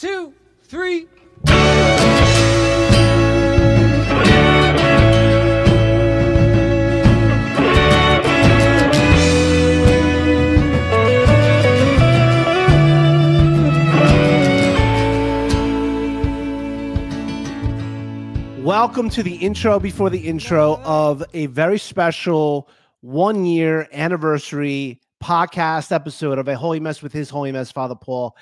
two, three. Welcome to the intro before the intro of a very special one year anniversary podcast episode of A Holy Mess with His Holy Mess, Father Paul.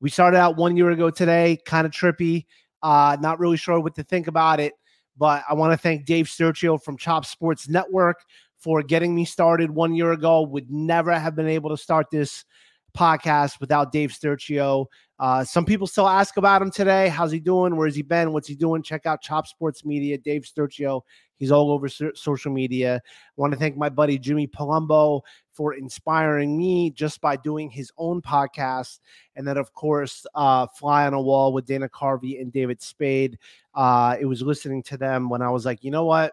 We started out one year ago today, kind of trippy. Uh, not really sure what to think about it, but I want to thank Dave Sturchio from Chop Sports Network for getting me started one year ago. Would never have been able to start this podcast without Dave Sturchio. Uh, some people still ask about him today. How's he doing? Where's he been? What's he doing? Check out Chop Sports Media, Dave Sturchio. He's all over so- social media. I want to thank my buddy Jimmy Palumbo for inspiring me just by doing his own podcast. And then, of course, uh, Fly on a Wall with Dana Carvey and David Spade. Uh, it was listening to them when I was like, you know what?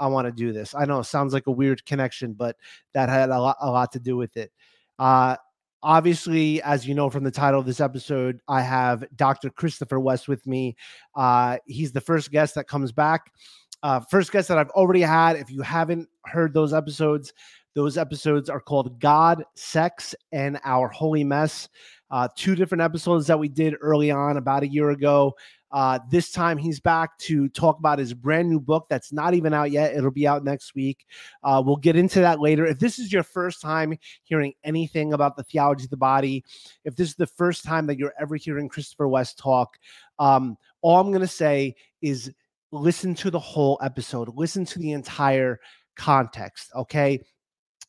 I want to do this. I know it sounds like a weird connection, but that had a lot, a lot to do with it. Uh, obviously, as you know from the title of this episode, I have Dr. Christopher West with me. Uh, he's the first guest that comes back. Uh, first guest that I've already had. If you haven't heard those episodes, those episodes are called God, Sex, and Our Holy Mess. Uh, two different episodes that we did early on about a year ago. Uh, this time he's back to talk about his brand new book that's not even out yet. It'll be out next week. Uh, we'll get into that later. If this is your first time hearing anything about the theology of the body, if this is the first time that you're ever hearing Christopher West talk, um, all I'm going to say is listen to the whole episode, listen to the entire context. Okay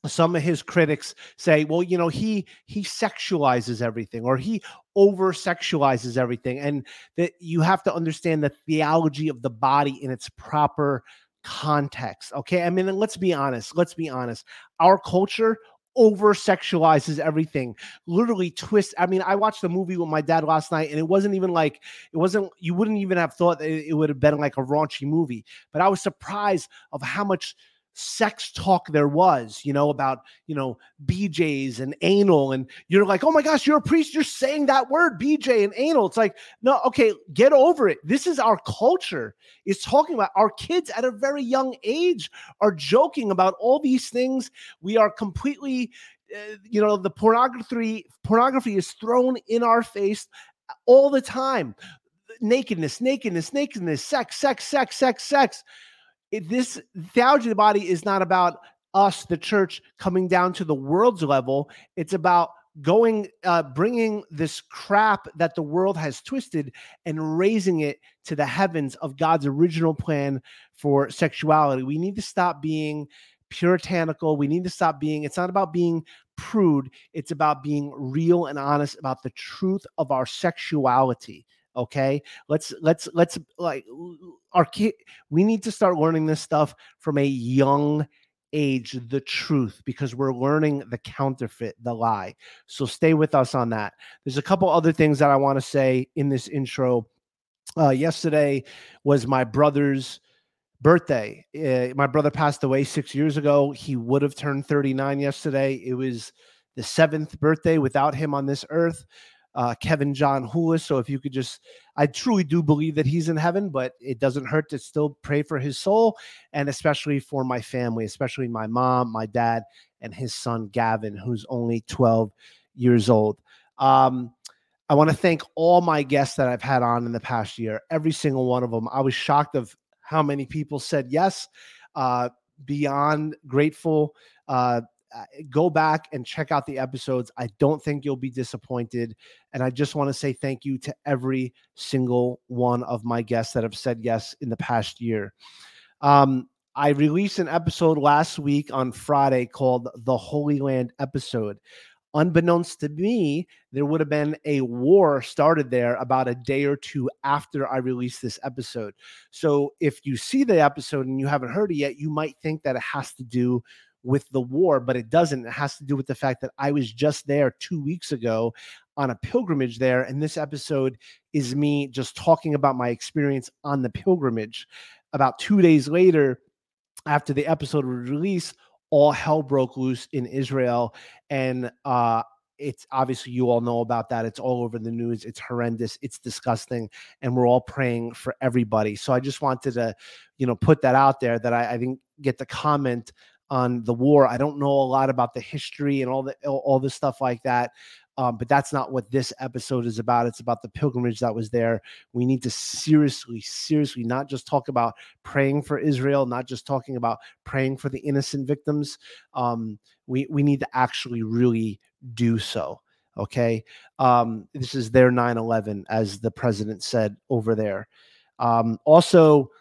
some of his critics say well you know he he sexualizes everything or he over sexualizes everything and that you have to understand the theology of the body in its proper context okay? I mean let's be honest let's be honest. Our culture over sexualizes everything literally twist i mean i watched a movie with my dad last night and it wasn't even like it wasn't you wouldn't even have thought that it would have been like a raunchy movie but i was surprised of how much sex talk there was, you know, about, you know, BJs and anal. And you're like, oh my gosh, you're a priest. You're saying that word, BJ and anal. It's like, no, okay, get over it. This is our culture. It's talking about our kids at a very young age are joking about all these things. We are completely, uh, you know, the pornography, pornography is thrown in our face all the time. Nakedness, nakedness, nakedness, sex, sex, sex, sex, sex it, this theology of the body is not about us, the church, coming down to the world's level. It's about going, uh, bringing this crap that the world has twisted and raising it to the heavens of God's original plan for sexuality. We need to stop being puritanical. We need to stop being, it's not about being prude, it's about being real and honest about the truth of our sexuality okay? Let's let's let's like our kid we need to start learning this stuff from a young age the truth because we're learning the counterfeit the lie. So stay with us on that. There's a couple other things that i want to say in this intro. Uh, yesterday was my brother's birthday. Uh, my brother passed away six years ago. He would have turned 39 yesterday. It was the seventh birthday without him on this earth uh, Kevin John Houlis. So if you could just, I truly do believe that he's in heaven, but it doesn't hurt to still pray for his soul and especially for my family, especially my mom, my dad, and his son Gavin, who's only 12 years old. Um, I want to thank all my guests that I've had on in the past year, every single one of them. I was shocked of how many people said yes. Uh, beyond grateful. Uh, uh, go back and check out the episodes. I don't think you'll be disappointed. And I just want to say thank you to every single one of my guests that have said yes in the past year. Um, I released an episode last week on Friday called the Holy Land episode. Unbeknownst to me, there would have been a war started there about a day or two after I released this episode. So if you see the episode and you haven't heard it yet, you might think that it has to do with the war, but it doesn't. It has to do with the fact that I was just there two weeks ago on a pilgrimage there. And this episode is me just talking about my experience on the pilgrimage. About two days later, after the episode was released, all hell broke loose in Israel. And uh, it's obviously you all know about that. It's all over the news. It's horrendous. It's disgusting, and we're all praying for everybody. So I just wanted to, you know, put that out there that I, I didn't get the comment on the war. I don't know a lot about the history and all the all, this stuff like that. Um, but that's not what this episode is about. It's about the pilgrimage that was there. We need to seriously, seriously not just talk about praying for Israel, not just talking about praying for the innocent victims. Um, we we need to actually really do so. Okay, um, this is their 9/11, as the president said over there. Um, also,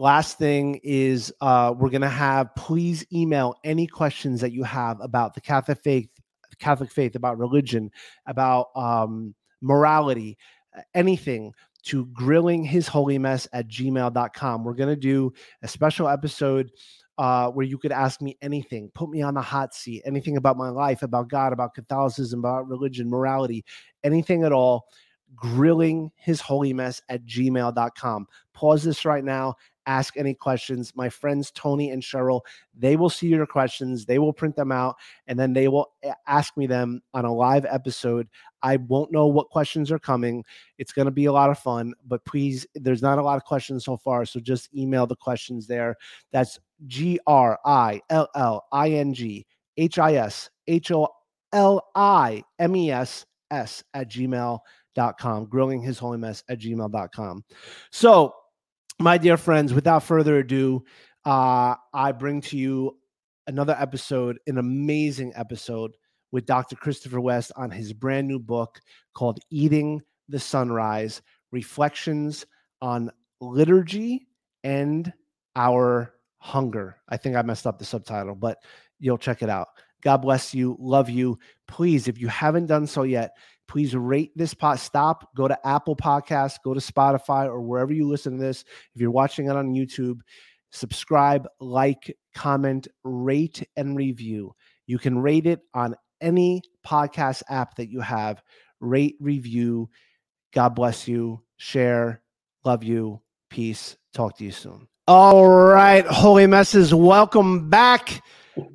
last thing is uh, we're going to have please email any questions that you have about the catholic faith catholic faith about religion about um, morality anything to grilling his holy at gmail.com we're going to do a special episode uh, where you could ask me anything. Put me on the hot seat. Anything about my life about god about catholicism about religion morality anything at all grilling his holy mess at gmail.com pause this right now ask any questions. My friends Tony and Cheryl, they will see your questions, they will print them out, and then they will eh, ask me them on a live episode. I won't know what questions are coming. It's going to be a lot of fun, but please, there's not a lot of questions so far, so just email the questions there. That's G R I L L I N G H I S H O L I M E S S at gmail.com, grilling his holy mess at gmail.com. So my dear friends, without further ado, uh, I bring to you another episode, an amazing episode with Dr. Christopher West on his brand new book called Eating the Sunrise Reflections on Liturgy and Our Hunger. I think I messed up the subtitle, but you'll check it out. God bless you. Love you. Please, if you haven't done so yet, please rate this pod. Stop, go to Apple Podcasts, go to Spotify, or wherever you listen to this. If you're watching it on YouTube, subscribe, like, comment, rate, and review. You can rate it on any podcast app that you have. Rate, review. God bless you. Share. Love you. Peace. Talk to you soon. All right, Holy Messes, welcome back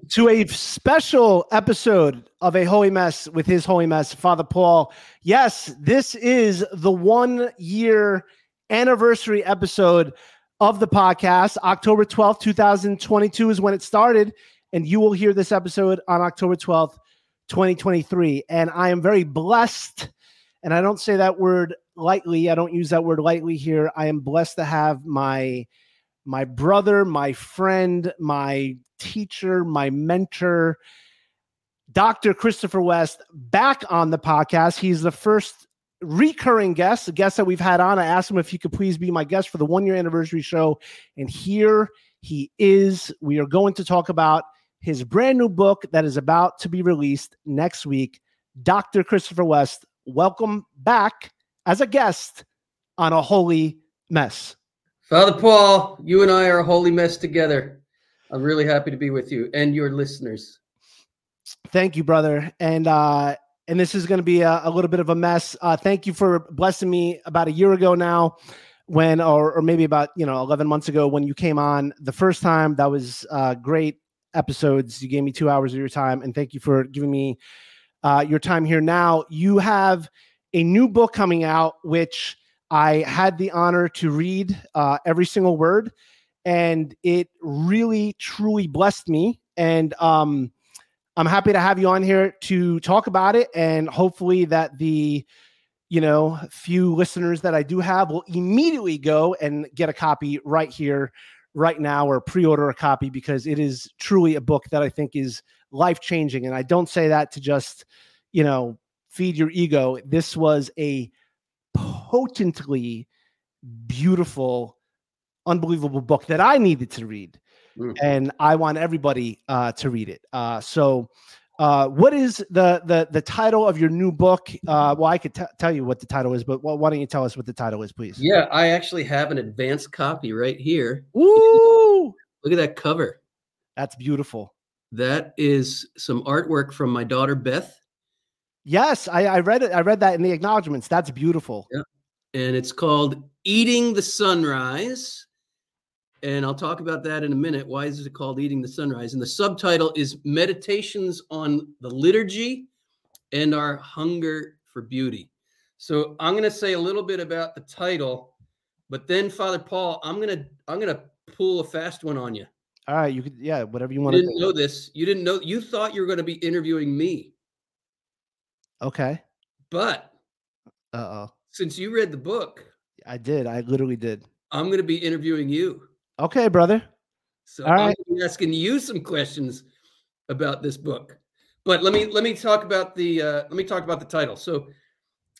to a special episode of a holy mess with his holy mess, Father Paul. Yes, this is the one year anniversary episode of the podcast. October 12th, 2022 is when it started, and you will hear this episode on October 12th, 2023. And I am very blessed, and I don't say that word lightly. I don't use that word lightly here. I am blessed to have my my brother, my friend, my teacher, my mentor, Dr. Christopher West, back on the podcast. He's the first recurring guest, a guest that we've had on. I asked him if he could please be my guest for the one year anniversary show. And here he is. We are going to talk about his brand new book that is about to be released next week. Dr. Christopher West, welcome back as a guest on A Holy Mess. Father Paul, you and I are a holy mess together. I'm really happy to be with you and your listeners. Thank you, brother. And uh and this is going to be a, a, little bit of a mess. Uh thank you for blessing me about a year ago now when or or maybe about, you know, 11 months ago when you came on the first time. That was uh great episodes. You gave me 2 hours of your time and thank you for giving me uh your time here now. You have a new book coming out which I had the honor to read uh, every single word, and it really, truly blessed me. And um, I'm happy to have you on here to talk about it, and hopefully that the you know few listeners that I do have will immediately go and get a copy right here, right now, or pre-order a copy because it is truly a book that I think is life changing. And I don't say that to just you know feed your ego. This was a potently beautiful, unbelievable book that I needed to read. Mm. And I want everybody uh, to read it. Uh, so, uh, what is the, the the title of your new book? Uh, well, I could t- tell you what the title is, but well, why don't you tell us what the title is, please? Yeah, I actually have an advanced copy right here. Ooh, look at that cover. That's beautiful. That is some artwork from my daughter Beth. Yes, I, I read it. I read that in the acknowledgments. That's beautiful. Yeah. And it's called Eating the Sunrise. And I'll talk about that in a minute. Why is it called Eating the Sunrise? And the subtitle is Meditations on the Liturgy and our hunger for beauty. So I'm going to say a little bit about the title, but then Father Paul, I'm going to I'm going to pull a fast one on you. All right, you could yeah, whatever you You want to didn't know this. You didn't know. You thought you were going to be interviewing me, Okay. but Uh oh. Since you read the book, I did. I literally did. I'm going to be interviewing you. Okay, brother. So All I'm right. be asking you some questions about this book. But let me let me talk about the uh, let me talk about the title. So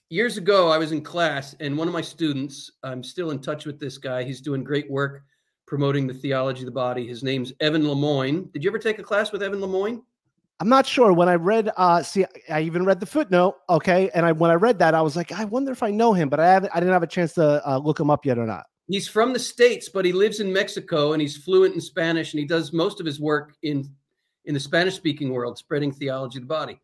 years ago, I was in class, and one of my students, I'm still in touch with this guy. He's doing great work promoting the theology of the body. His name's Evan Lemoyne. Did you ever take a class with Evan Lemoyne? I'm not sure. When I read, uh, see, I even read the footnote. Okay, and I when I read that, I was like, I wonder if I know him, but I haven't. I didn't have a chance to uh, look him up yet or not. He's from the states, but he lives in Mexico, and he's fluent in Spanish, and he does most of his work in in the Spanish speaking world, spreading theology of the body.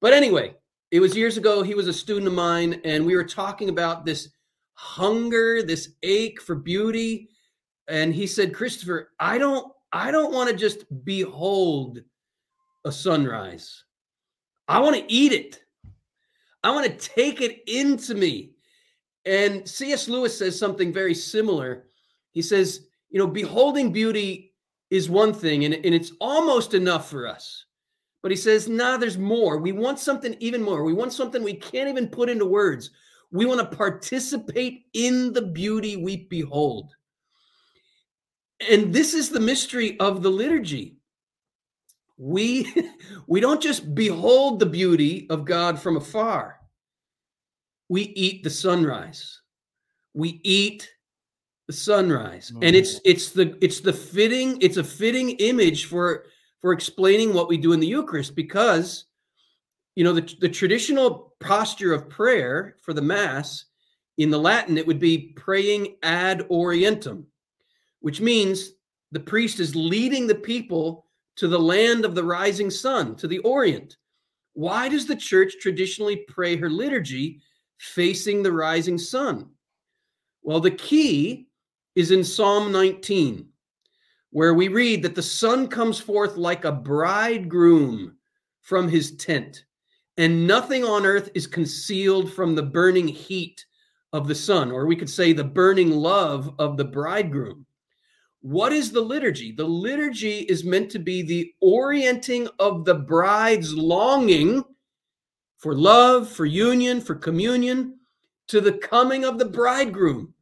But anyway, it was years ago. He was a student of mine, and we were talking about this hunger, this ache for beauty. And he said, Christopher, I don't, I don't want to just behold a sunrise. I want to eat it. I want to take it into me. And C.S. Lewis says something very similar. He says, you know, beholding beauty is one thing, and, and it's almost enough for us. But he says, nah, there's more. We want something even more. We want something we can't even put into words. We want to participate in the beauty we behold. And this is the mystery of the liturgy. We we don't just behold the beauty of God from afar. We eat the sunrise. We eat the sunrise. And it's mm. it's the it's the fitting it's a fitting image for for explaining what we do in the Eucharist because you know the, the traditional posture of prayer for the mass in the Latin it would be praying ad orientem which means the priest is leading the people to the land of the rising sun to the orient why does the church traditionally pray her liturgy facing the rising sun well the key is in Psalm 19 where we read that the sun comes forth like a bridegroom from his tent, and nothing on earth is concealed from the burning heat of the sun, or we could say the burning love of the bridegroom. What is the liturgy? The liturgy is meant to be the orienting of the bride's longing for love, for union, for communion, to the coming of the bridegroom.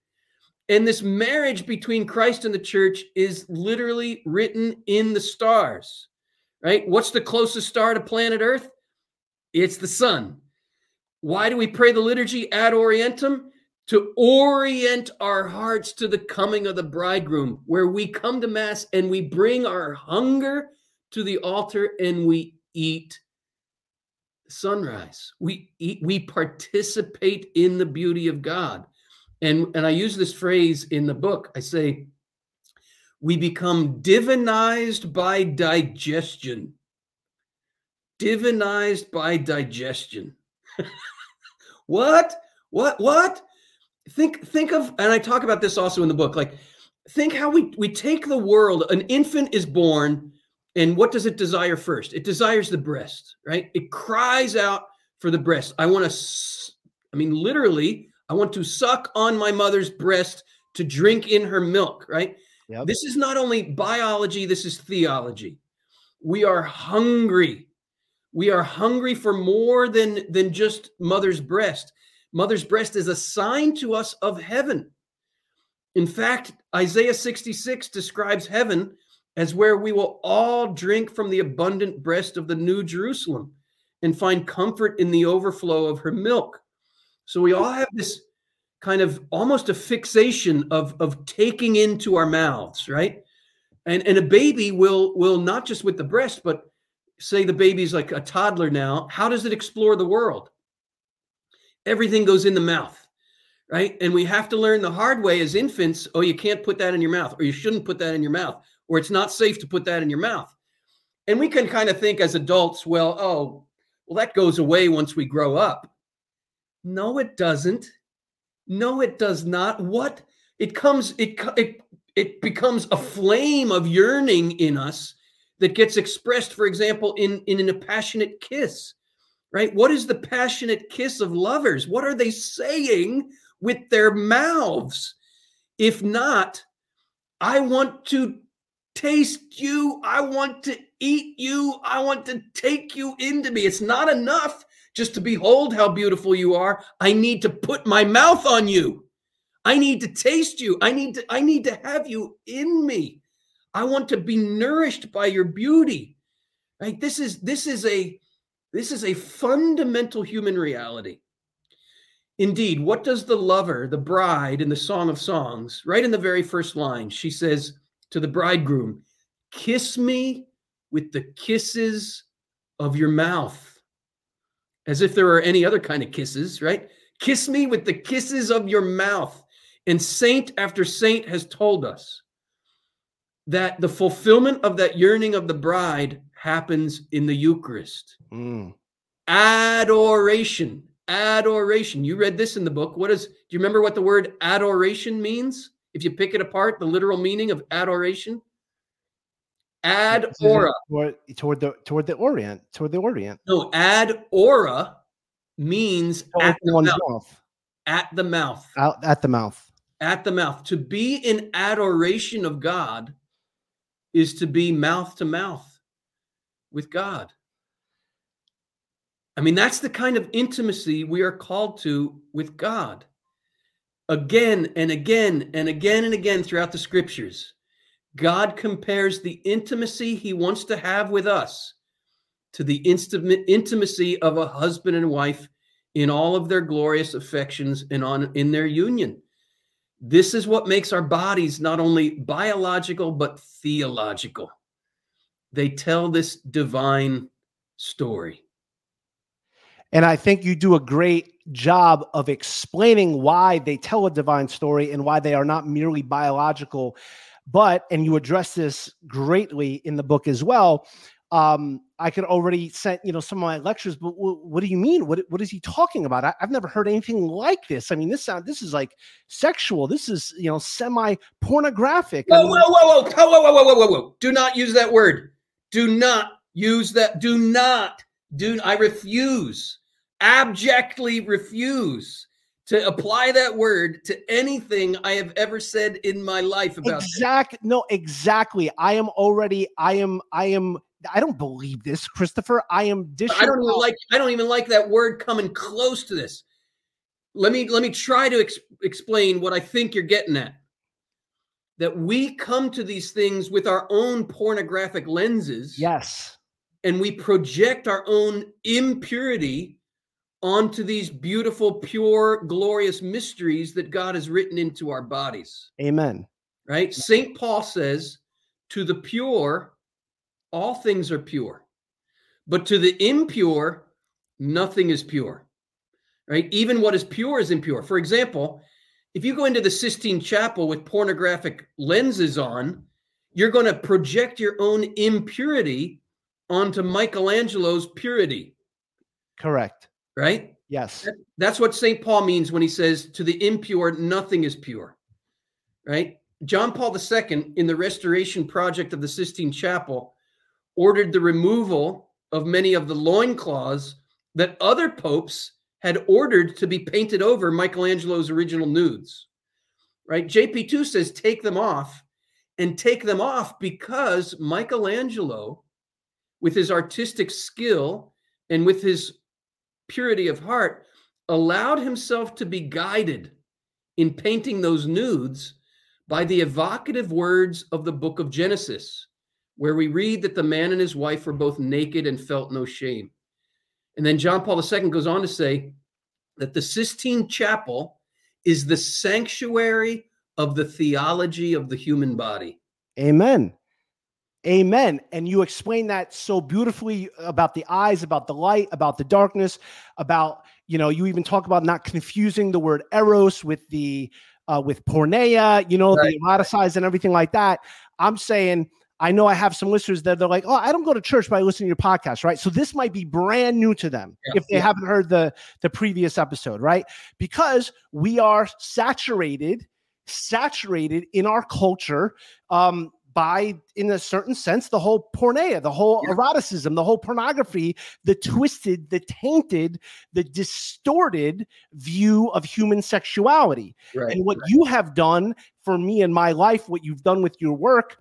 And this marriage between Christ and the church is literally written in the stars, right? What's the closest star to planet Earth? It's the sun. Why do we pray the liturgy ad orientem? To orient our hearts to the coming of the bridegroom, where we come to Mass and we bring our hunger to the altar and we eat sunrise. We eat, we participate in the beauty of God. And and i use this phrase in the book. I say we become divinized by digestion. Divinized by digestion. What? What? What think think of and i talk about this also in the book like think how we we take the world an infant is born and what does it desire first it desires the breast right it cries out for the breast i want to i mean literally I want to suck on my mother's breast to drink in her milk, right? Yep. This is not only biology, this is theology. We are hungry. We are hungry for more than, than just mother's breast. Mother's breast is a sign to us of heaven. In fact, Isaiah 66 describes heaven as where we will all drink from the abundant breast of the new Jerusalem and find comfort in the overflow of her milk. So we all have this kind of almost a fixation of of taking into our mouths, right? And and a baby will will not just with the breast, but say the baby's like a toddler now. How does it explore the world? Everything goes in the mouth, right? And we have to learn the hard way as infants. Oh, you can't put that in your mouth, or you shouldn't put that in your mouth, or it's not safe to put that in your mouth. And we can kind of think as adults, well, oh, well, that goes away once we grow up. No, it doesn't. No, it does not. What it comes, it it it becomes a flame of yearning in us that gets expressed, for example, in in a passionate kiss. Right? What is the passionate kiss of lovers? What are they saying with their mouths? If not, I want to taste you. I want to eat you. I want to take you into me. It's not enough just to behold how beautiful you are. I need to put my mouth on you. I need to taste you. I need to I need to have you in me. I want to be nourished by your beauty. Right? This is this is a this is a fundamental human reality. Indeed, what does the lover, the bride in the Song of Songs, right in the very first line, she says to the bridegroom, Kiss me with the kisses of your mouth as if there are any other kind of kisses, right? Kiss me with the kisses of your mouth. And saint after saint has told us that the fulfillment of that yearning of the bride happens in the Eucharist. Mm. Adoration. Adoration. You read this in the book. What is, do you remember what the word adoration means? If you pick it apart, the literal meaning of adoration? Ad ora. Toward, toward the toward the Orient. Toward the Orient. No, ad ora means at the mouth. mouth. At the mouth. Out at the mouth. At the mouth. To be in adoration of God is to be mouth to mouth with God. I mean, that's the kind of intimacy we are called to with God. Again and again and again and again throughout the scriptures. God compares the intimacy he wants to have with us to the intimacy of a husband and wife in all of their glorious affections and on in their union. This is what makes our bodies not only biological but theological. They tell this divine story. And I think you do a great job of explaining why they tell a divine story and why they are not merely biological but, and you address this greatly in the book as well. Um, I could already send, you know, some of my lectures, but w- what do you mean? What, what is he talking about? I, have never heard anything like this. I mean, this sound, this is like sexual. This is, you know, semi pornographic. Whoa, whoa, whoa, whoa, whoa, whoa, whoa, whoa, whoa, whoa. Do not use that word. Do not use that. Do not. Do I refuse, abjectly refuse to apply that word to anything I have ever said in my life about exact that. no exactly I am already I am I am I don't believe this Christopher I am I don't even like I don't even like that word coming close to this let me let me try to ex- explain what I think you're getting at that we come to these things with our own pornographic lenses yes and we project our own impurity onto these beautiful, pure, glorious mysteries that God has written into our bodies. Amen. Right? St. Paul says, to the pure, all things are pure, but to the impure, nothing is pure. Right? Even what is pure is impure. For example, if you go into the Sistine Chapel with pornographic lenses on, you're going to project your own impurity onto Michelangelo's purity. Correct right? Yes. That's what St. Paul means when he says, to the impure, nothing is pure, right? John Paul II, in the restoration project of the Sistine Chapel, ordered the removal of many of the loincloths that other popes had ordered to be painted over Michelangelo's original nudes, right? JP2 says, take them off and take them off because Michelangelo, with his artistic skill and with his purity of heart, allowed himself to be guided in painting those nudes by the evocative words of the book of Genesis, where we read that the man and his wife were both naked and felt no shame. And then John Paul II goes on to say that the Sistine Chapel is the sanctuary of the theology of the human body. Amen. Amen. And you explain that so beautifully about the eyes, about the light, about the darkness, about, you know, you even talk about not confusing the word eros with the uh with porneia, you know, right. the eroticized and everything like that. I'm saying I know I have some listeners that they're like, oh, I don't go to church, but I listen to your podcast, right? So this might be brand new to them yeah, if they yeah. haven't heard the the previous episode, right? Because we are saturated, saturated in our culture um, by, in a certain sense, the whole porneia, the whole yeah. eroticism, the whole pornography, the twisted, the tainted, the distorted view of human sexuality. Right, and what right. you have done for me in my life, what you've done with your work,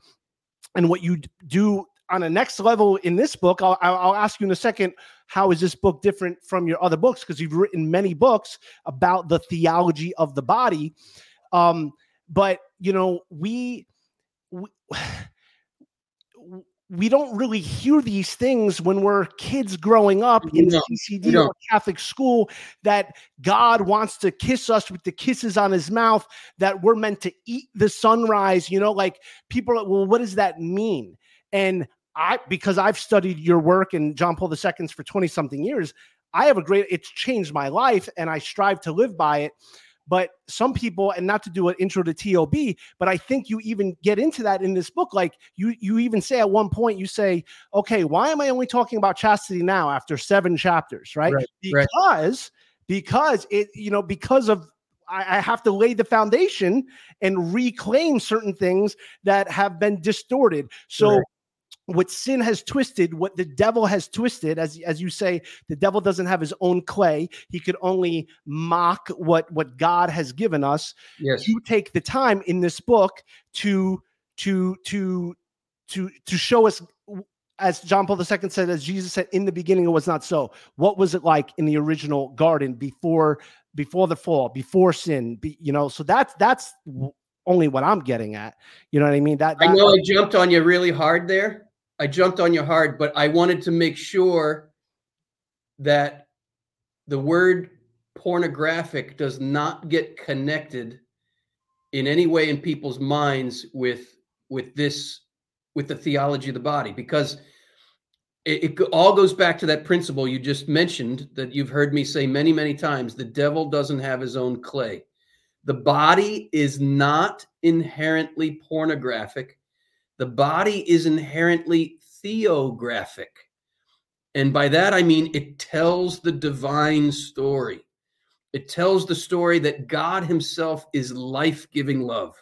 and what you do on a next level in this book, I'll, I'll ask you in a second how is this book different from your other books? Because you've written many books about the theology of the body. Um, but you know we, we we don't really hear these things when we're kids growing up in no, CCD no. or Catholic school that God wants to kiss us with the kisses on his mouth, that we're meant to eat the sunrise. You know, like people are, well, what does that mean? And I, because I've studied your work and John Paul II's for 20 something years, I have a great, it's changed my life and I strive to live by it. But some people, and not to do an intro to TOB, but I think you even get into that in this book. Like you, you even say at one point, you say, "Okay, why am I only talking about chastity now after seven chapters?" Right? right because right. because it, you know, because of I, have to lay the foundation and reclaim certain things that have been distorted. So right what sin has twisted, what the devil has twisted, as, as you say, the devil doesn't have his own clay. He could only mock what, what God has given us. Yes. You take the time in this book to to to to to show us as John Paul II said, as Jesus said, in the beginning it was not so. What was it like in the original garden before before the fall, before sin? Be, you know, so that's that's only what I'm getting at. You know what I mean? That, that I know I jumped on you really hard there. I jumped on you hard, but I wanted to make sure that the word pornographic does not get connected in any way in people's minds with with this with the theology of the body because it, it, all goes back to that principle you just mentioned that you've heard me say many many times. The devil doesn't have his own clay. The body is not inherently pornographic the body is inherently theographic. And by that, I mean it tells the divine story. It tells the story that God Himself is life giving love,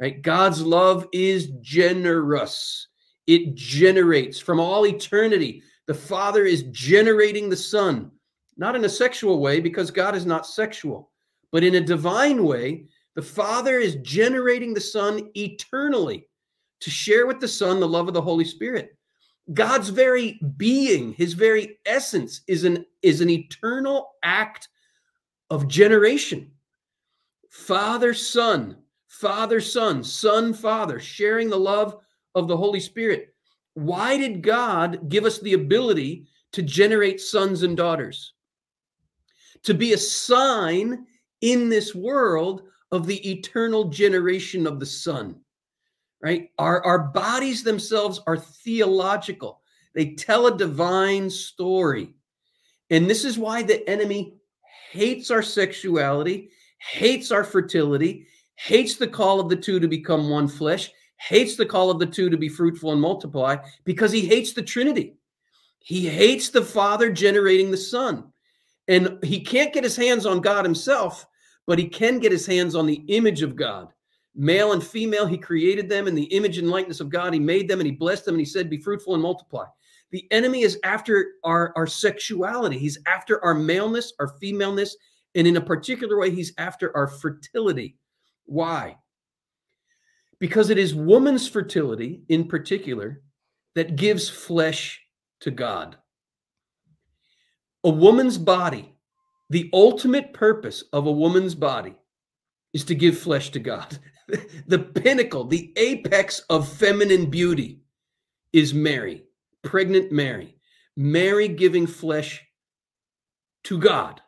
right? God's love is generous, it generates from all eternity. The Father is generating the Son, not in a sexual way, because God is not sexual, but in a divine way. The Father is generating the Son eternally to share with the Son the love of the Holy Spirit. God's very being, his very essence is an is an eternal act of generation. Father, Son, Father, Son, Son, Father, sharing the love of the Holy Spirit. Why did God give us the ability to generate sons and daughters? To be a sign in this world of the eternal generation of the Son right? Our, our bodies themselves are theological, they tell a divine story. And this is why the enemy hates our sexuality, hates our fertility, hates the call of the two to become one flesh, hates the call of the two to be fruitful and multiply, because he hates the Trinity. He hates the Father generating the Son. And he can't get his hands on God himself, but he can get his hands on the image of God male and female he created them in the image and likeness of god. He made them and he blessed them and he said be fruitful and multiply. The enemy is after our our sexuality. He's after our maleness our femaleness and in a particular way he's after our fertility. Why? Because it is woman's fertility in particular that gives flesh to god. A woman's body the ultimate purpose of a woman's body is to give flesh to god the pinnacle, the apex of feminine beauty is Mary, pregnant Mary, Mary giving flesh to God.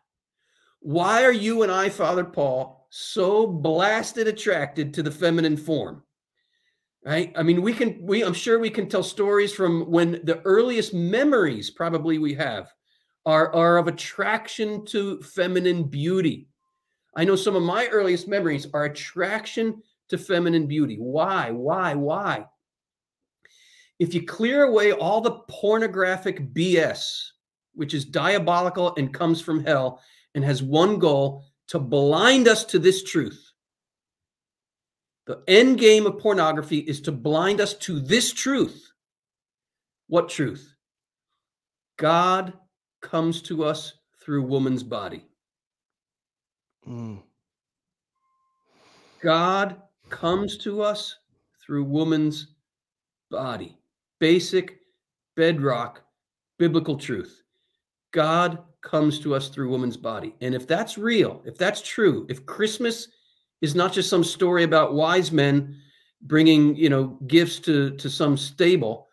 Why are you and I, Father Paul, so blasted attracted to the feminine form? Right? I mean, we can, we, I'm sure we can tell stories from when the earliest memories probably we have are, are of attraction to feminine beauty. I know some of my earliest memories are attraction to feminine beauty. Why? Why? Why? If you clear away all the pornographic BS, which is diabolical and comes from hell and has one goal to blind us to this truth The end game of pornography is to blind us to this truth. What truth? God comes to us through woman's body. Mm. God comes to us through woman's body. Basic, bedrock, biblical truth. God comes to us through woman's body. And if that's real, if that's true, if Christmas is not just some story about wise men bringing, you know, gifts to to some stable,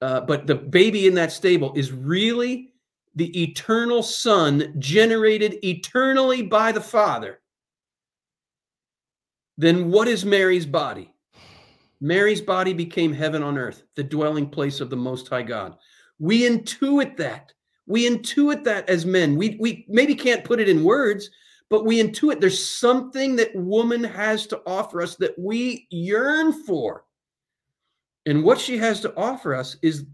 uh, but the baby in that stable is really the eternal Son generated eternally by the Father, then what is Mary's body? Mary's body became heaven on earth, the dwelling place of the Most High God. We intuit that. We intuit that as men. We, we maybe can't put it in words, but we intuit there's something that woman has to offer us that we yearn for. And what she has to offer us is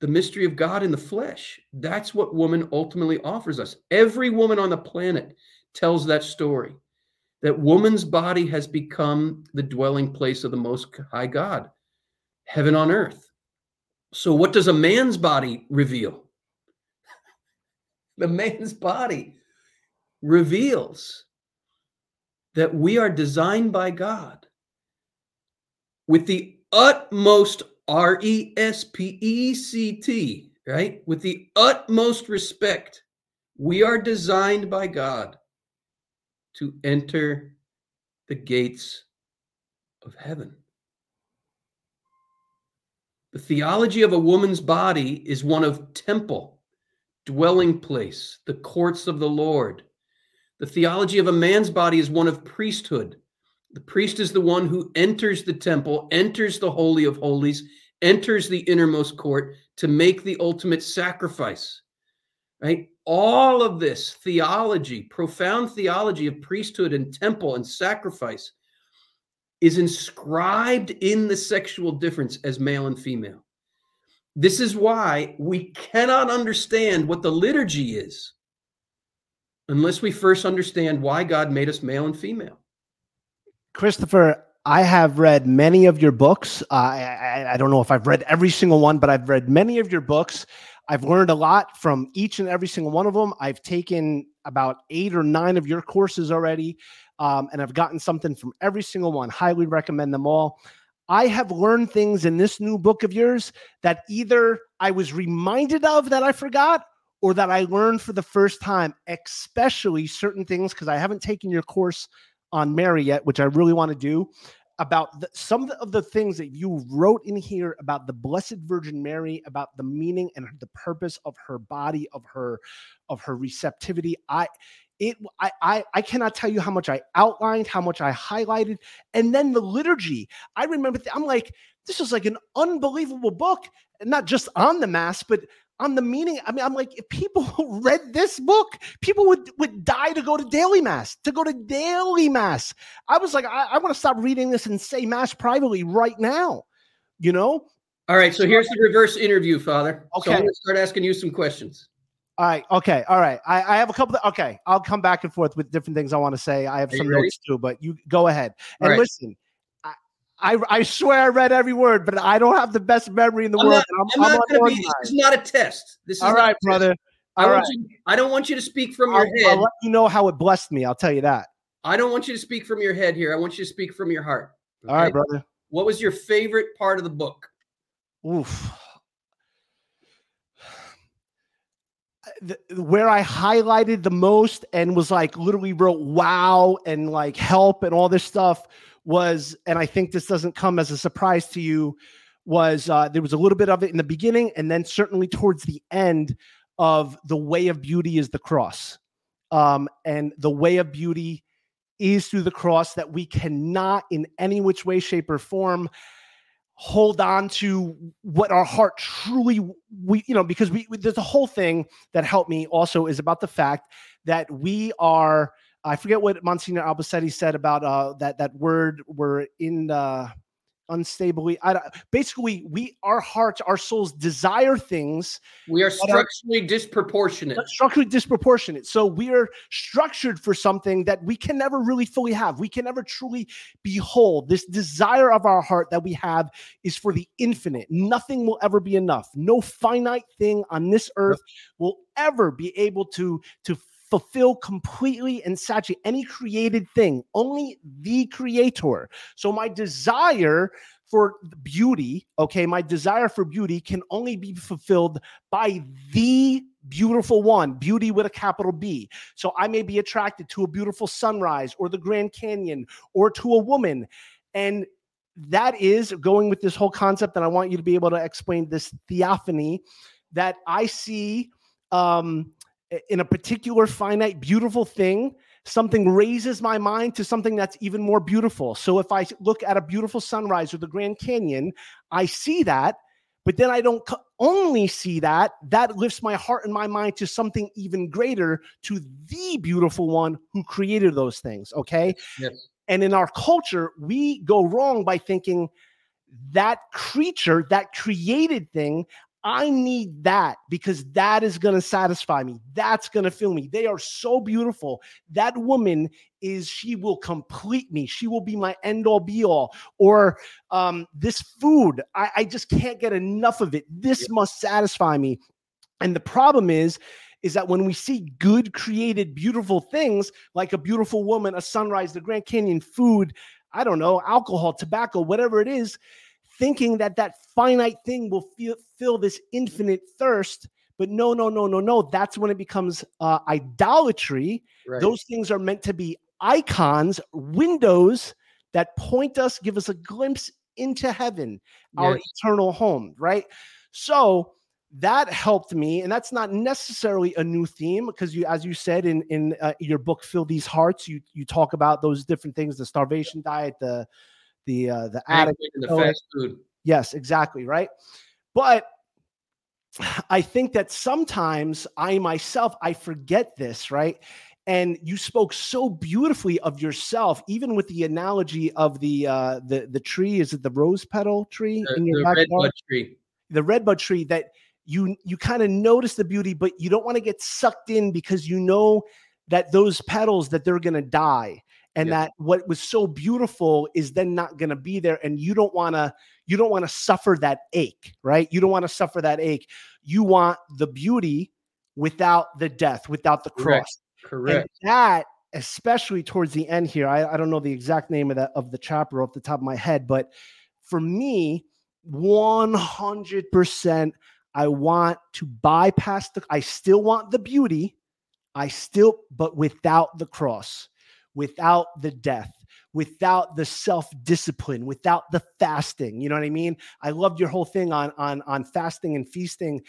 the mystery of God in the flesh. That's what woman ultimately offers us. Every woman on the planet tells that story that woman's body has become the dwelling place of the most high God, heaven on earth. So, what does a man's body reveal? the man's body reveals that we are designed by God with the utmost R E S P E C T, right? With the utmost respect, we are designed by God to enter the gates of heaven. The theology of a woman's body is one of temple, dwelling place, the courts of the Lord. The theology of a man's body is one of priesthood, the priest is the one who enters the temple, enters the Holy of Holies, enters the innermost court to make the ultimate sacrifice. Right? All of this theology, profound theology of priesthood and temple and sacrifice, is inscribed in the sexual difference as male and female. This is why we cannot understand what the liturgy is unless we first understand why God made us male and female. Christopher, I have read many of your books. Uh, I, I, don't know if I've read every single one, but I've read many of your books. I've learned a lot from each and every single one of them. I've taken about eight or nine of your courses already, um, and I've gotten something from every single one. Highly recommend them all. I have learned things in this new book of yours that either I was reminded of that I forgot or that I learned for the first time, especially certain things because I haven't taken your course on Mary yet, which I really want to do, about the, some of the things that you wrote in here about the Blessed Virgin Mary, about the meaning and the purpose of her body, of her, of her receptivity. I, it, I, I, I cannot tell you how much I outlined, how much I highlighted, and then the liturgy. I remember, I'm like, this is like an unbelievable book, not just on the mass, but on the meaning. I mean, I'm like, if people read this book, people would would die to go to daily mass, to go to daily mass. I was like, I, I want to stop reading this and say mass privately right now. You know. All right. So here's the reverse interview, Father. Okay. So I'm going to start asking you some questions. All right. Okay. All right. I, I have a couple. Of, okay. I'll come back and forth with different things I want to say. I have Are some notes too, but you go ahead. And right. listen, I, I swear I read every word, but I don't have the best memory in the I'm world. not, and I'm not gonna be, this is not a test. This is All right, brother. I All want right. you, I don't want you to speak from I'll, your I'll head. let you know how it blessed me. I'll tell you that. I don't want you to speak from your head here. I want you to speak from your heart. All right, brother. What was your favorite part of the book? Oof. The, where I highlighted the most and was like literally wrote wow and like help and all this stuff was, and I think this doesn't come as a surprise to you, was uh, there was a little bit of it in the beginning and then certainly towards the end of the way of beauty is the cross. Um, and the way of beauty is through the cross that we cannot in any which way, shape, or form hold on to what our heart truly we you know because we, we there's a whole thing that helped me also is about the fact that we are I forget what Monsignor Albacete said about uh, that that word we're in uh, unstably. I don't, basically we our hearts, our souls desire things. We are structurally are, disproportionate. Structurally disproportionate. So we are structured for something that we can never really fully have. We can never truly behold. This desire of our heart that we have is for the infinite. Nothing will ever be enough. No finite thing on this earth will ever be able to to fulfill completely and saturate any created thing, only the creator. So my desire for beauty, okay, my desire for beauty can only be fulfilled by the beautiful one, beauty with a capital B. So I may be attracted to a beautiful sunrise or the Grand Canyon or to a woman. And that is going with this whole concept. And I want you to be able to explain this theophany that I see um, in a particular finite, beautiful thing, something raises my mind to something that's even more beautiful. So if I look at a beautiful sunrise or the Grand Canyon, I see that, but then I don't only see that. That lifts my heart and my mind to something even greater, to the beautiful one who created those things. Okay. Yes. And in our culture, we go wrong by thinking that creature, that created thing, I need that because that is going to satisfy me. That's going to fill me. They are so beautiful. That woman is, she will complete me. She will be my end all be all. Or um, this food, I, I, just can't get enough of it. This yeah. must satisfy me. And the problem is, is that when we see good, created, beautiful things like a beautiful woman, a sunrise, the Grand Canyon, food, I don't know, alcohol, tobacco, whatever it is, thinking that that finite thing will feel, fill this infinite thirst. But no, no, no, no, no. That's when it becomes uh, idolatry. Right. Those things are meant to be icons, windows that point us, give us a glimpse into heaven, yes. our eternal home, right? So that helped me, and that's not necessarily a new theme because you, as you said in in uh, your book, "Fill These Hearts," you you talk about those different things: the starvation diet, the the uh, the addict, the fast food. Yes, exactly, right. But I think that sometimes I myself I forget this, right? And you spoke so beautifully of yourself, even with the analogy of the uh, the the tree. Is it the rose petal tree the, in your the redbud tree? The redbud tree that you you kind of notice the beauty, but you don't want to get sucked in because you know that those petals that they're going to die and yeah. that what was so beautiful is then not going to be there and you don't want to you don't want to suffer that ache right you don't want to suffer that ache you want the beauty without the death without the cross correct, correct. And that especially towards the end here I, I don't know the exact name of that of the chapter off the top of my head but for me 100% i want to bypass the i still want the beauty i still but without the cross without the death, without the self discipline, without the fasting. You know what I mean? I loved your whole thing on on on fasting and feasting.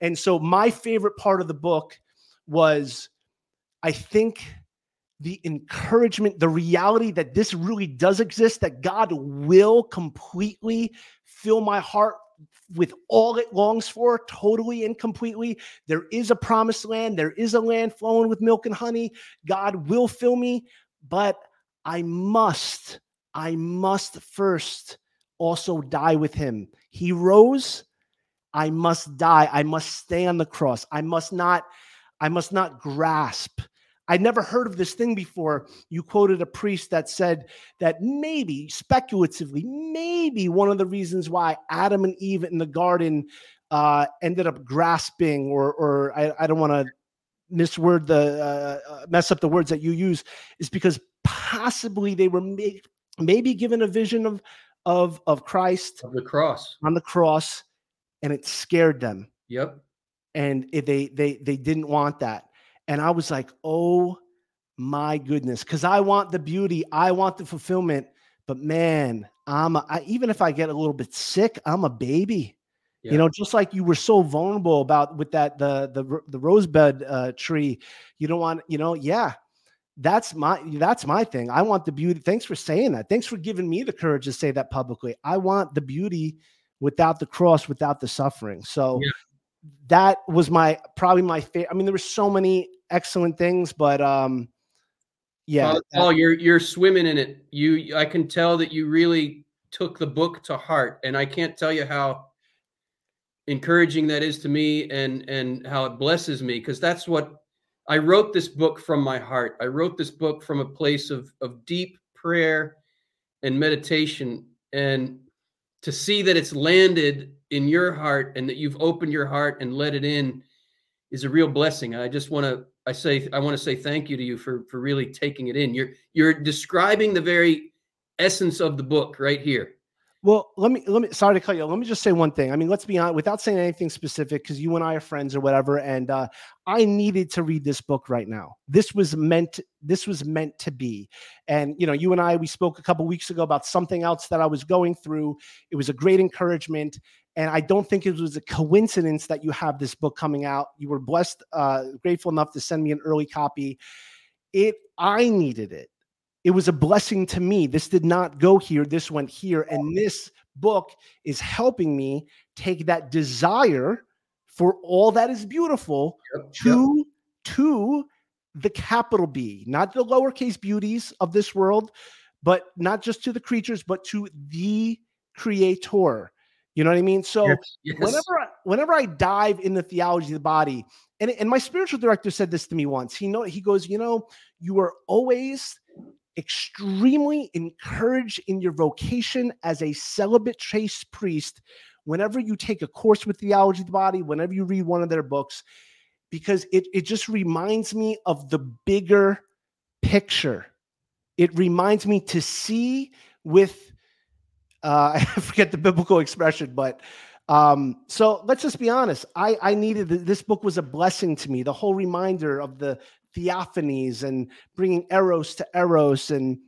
And so my favorite part of the book was I think the encouragement, the reality that this really does exist, that God will completely fill my heart with all it longs for, totally and completely. There is a promised land. There is a land flowing with milk and honey. God will fill me but I must, I must first also die with him. He rose. I must die. I must stay on the cross. I must not, I must not grasp. I never heard of this thing before. You quoted a priest that said that maybe, speculatively, maybe one of the reasons why Adam and Eve in the garden uh, ended up grasping, or, or I, I don't want to misword the uh, uh, mess up the words that you use is because possibly they were may- maybe given a vision of of of Christ of the cross. on the cross and it scared them. Yep. And it, they they they didn't want that. And i was like oh my goodness because i want the beauty i want the fulfillment but man i'm a, I, even if i get a little bit sick i'm a baby yeah. You know, just like you were so vulnerable about with that the the the rosebud uh, tree, you don't want, you know, yeah, that's my that's my thing. I want the beauty. Thanks for saying that. Thanks for giving me the courage to say that publicly. I want the beauty without the cross, without the suffering. So yeah. that was my probably my favorite. I mean, there were so many excellent things, but um, yeah. Oh, you're you're swimming in it. You, I can tell that you really took the book to heart, and I can't tell you how encouraging that is to me and and how it blesses me because that's what I wrote this book from my heart. I wrote this book from a place of of deep prayer and meditation and to see that it's landed in your heart and that you've opened your heart and let it in is a real blessing. I just want to I say I want to say thank you to you for for really taking it in. You're you're describing the very essence of the book right here. Well, let me let me sorry to cut you. Let me just say one thing. I mean, let's be honest, without saying anything specific, because you and I are friends or whatever. And uh, I needed to read this book right now. This was meant. This was meant to be. And you know, you and I we spoke a couple weeks ago about something else that I was going through. It was a great encouragement, and I don't think it was a coincidence that you have this book coming out. You were blessed, uh, grateful enough to send me an early copy. It. I needed it it was a blessing to me. This did not go here, this went here. And this book is helping me take that desire for all that is beautiful yep, to yep. to the capital B, not the lowercase beauties of this world, but not just to the creatures, but to the creator. You know what I mean? So yes, yes. whenever I, whenever I dive in the theology of the body, and, and my spiritual director said this to me once. He know he goes, you know, you are always extremely encouraged in your vocation as a celibate chaste priest whenever you take a course with theology of the body, whenever you read one of their books, because it, it just reminds me of the bigger picture. It reminds me to see with, uh, I forget the biblical expression, but um, so let's just be honest. I, I needed this book was a blessing to me. The whole reminder of the theophanies and bringing eros to eros and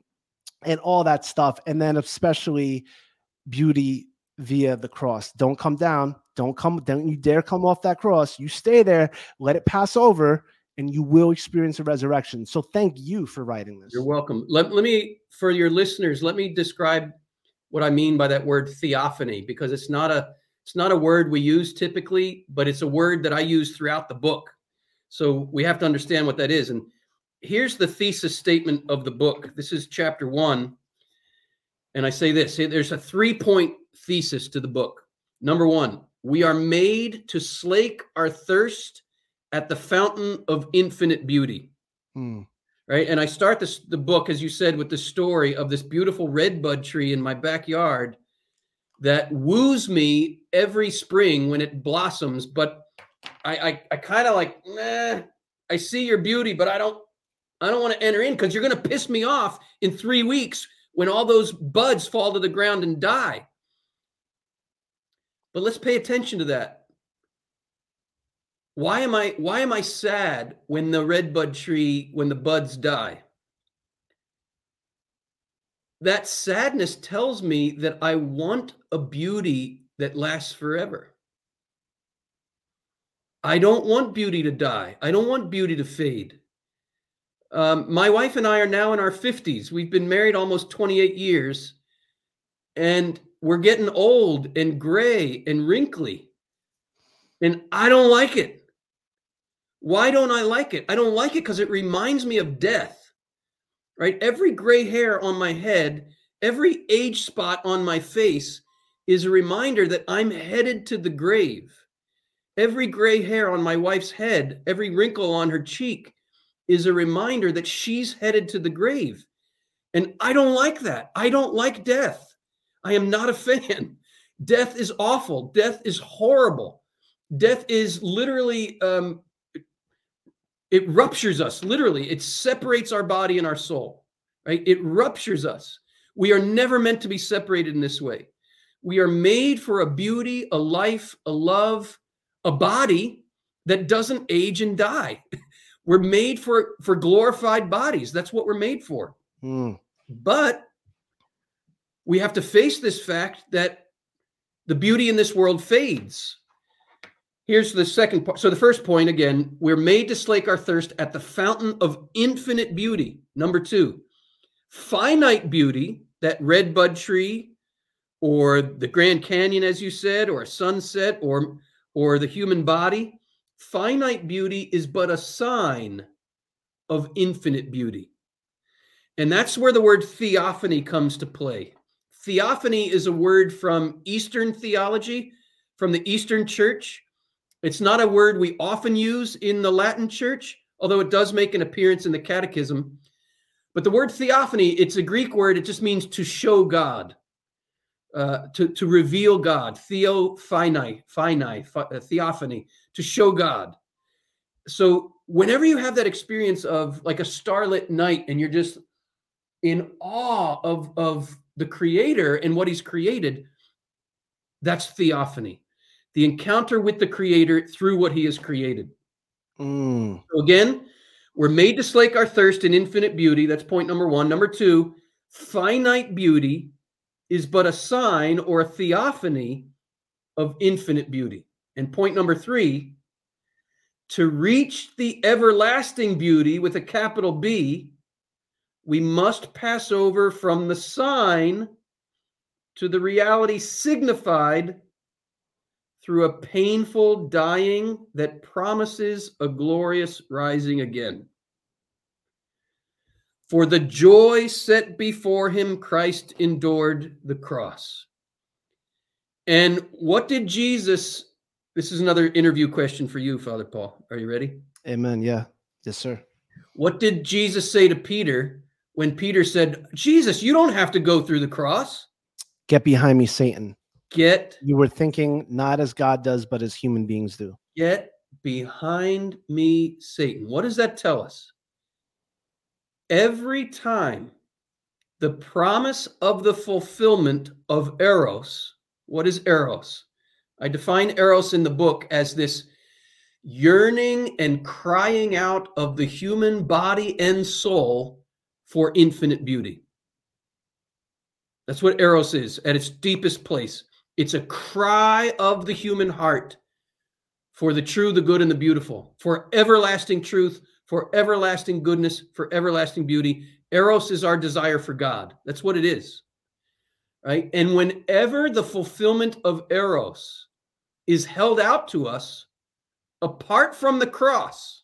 and all that stuff. And then especially beauty via the cross. Don't come down. Don't come don't you dare come off that cross. You stay there. Let it pass over and you will experience a resurrection. So thank you for writing this. You're welcome. Let, let me for your listeners let me describe what i mean by that word theophany because it's not a it's not a word we use typically but it's a word that i use throughout the book so we have to understand what that is. And here's the thesis statement of the book. This is chapter one. And I say this there's a three point thesis to the book. Number one, we are made to slake our thirst at the fountain of infinite beauty. Hmm. Right. And I start this the book, as you said, with the story of this beautiful red bud tree in my backyard that woos me every spring when it blossoms, but I I, I kind of like, I see your beauty, but I don't I don't want to enter in because you're going to piss me off in three weeks when all those buds fall to the ground and die. But let's pay attention to that. Why am I why am I sad when the red bud tree when the buds die? That sadness tells me that I want a beauty that lasts forever. I don't want beauty to die. I don't want beauty to fade. Um, my wife and I are now in our 50s. We've been married almost 28 years, and we're getting old and gray and wrinkly. And I don't like it. Why don't I like it? I don't like it because it reminds me of death, right? Every gray hair on my head, every age spot on my face is a reminder that I'm headed to the grave. Every gray hair on my wife's head, every wrinkle on her cheek is a reminder that she's headed to the grave. And I don't like that. I don't like death. I am not a fan. Death is awful. Death is horrible. Death is literally, um, it ruptures us, literally. It separates our body and our soul, right? It ruptures us. We are never meant to be separated in this way. We are made for a beauty, a life, a love, a body that doesn't age and die. we're made for for glorified bodies. That's what we're made for. Mm. But we have to face this fact that the beauty in this world fades. Here's the second part. So the first point again, we're made to slake our thirst at the fountain of infinite beauty. Number 2, finite beauty, that red bud tree or the Grand Canyon as you said or a sunset or or the human body, finite beauty is but a sign of infinite beauty. And that's where the word theophany comes to play. theophany is a word from Eastern theology, from the Eastern church. It's not a word we often use in the Latin church, although it does make an appearance in the catechism. But the word theophany, it's a Greek word, it just means to show God. Uh, to, to reveal God, theophany, phini, uh, theophany, to show God. So whenever you have that experience of like a starlit night and you're just in awe of, of the creator and what he's created, that's theophany. The encounter with the creator through what he has created. Mm. So again, we're made to slake our thirst in infinite beauty. That's point number one. Number two, finite beauty is but a sign or a theophany of infinite beauty. And point number three, to reach the everlasting beauty with a capital B, we must pass over from the sign to the reality signified through a painful dying that promises a glorious rising again. For the joy set before him, Christ endured the cross. And what did Jesus? This is another interview question for you, Father Paul. Are you ready? Amen. Yeah. Yes, sir. What did Jesus say to Peter when Peter said, Jesus, you don't have to go through the cross? Get behind me, Satan. Get. You were thinking not as God does, but as human beings do. Get behind me, Satan. What does that tell us? Every time the promise of the fulfillment of eros what is eros? I define eros in the book as this yearning and crying out of the human body and soul for infinite beauty. That's what eros is at its deepest place. It's a cry of the human heart for the true the good and the beautiful for everlasting truth for everlasting goodness, for everlasting beauty. Eros is our desire for God. That's what it is. Right? And whenever the fulfillment of Eros is held out to us apart from the cross,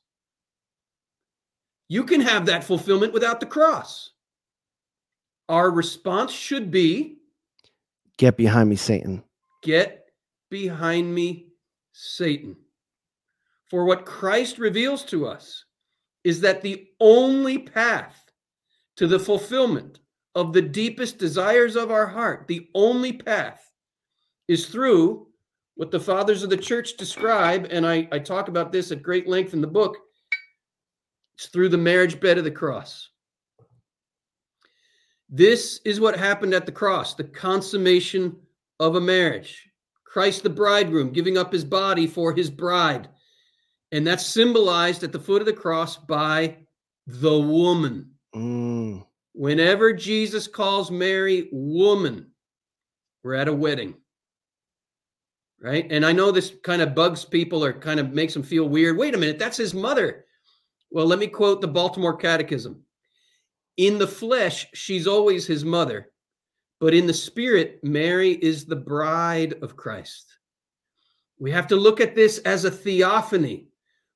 you can have that fulfillment without the cross. Our response should be Get behind me, Satan. Get behind me, Satan. For what Christ reveals to us is that the only path to the fulfillment of the deepest desires of our heart, the only path is through what the fathers of the church describe, and I, I talk about this at great length in the book. It's through the marriage bed of the cross. This is what happened at the cross, the consummation of a marriage. Christ, the bridegroom, giving up his body for his bride and that's symbolized at the foot of the cross by the woman. Mm. Whenever Jesus calls Mary woman, we're at a wedding. Right? And I know this kind of bugs people or kind of makes them feel weird. Wait a minute, that's his mother. Well, let me quote the Baltimore Catechism. In the flesh, she's always his mother, but in the spirit, Mary is the bride of Christ. We have to look at this as a theophany.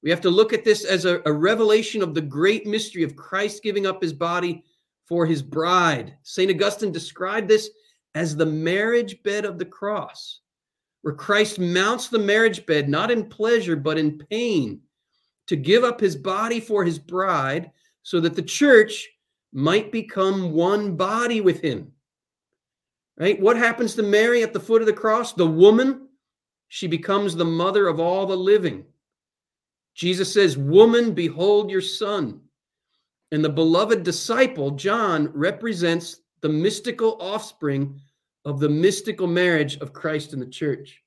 We have to look at this as a, a, revelation of the great mystery of Christ giving up his body for his bride. St. Augustine described this as the marriage bed of the cross, where Christ mounts the marriage bed not in pleasure, but in pain, to give up his body for his bride so that the church might become one body with him. Right? What happens to Mary at the foot of the cross? The woman, she becomes the mother of all the living. Jesus says, Woman, behold your son. And the beloved disciple, John, represents the mystical offspring of the mystical marriage of Christ and the church.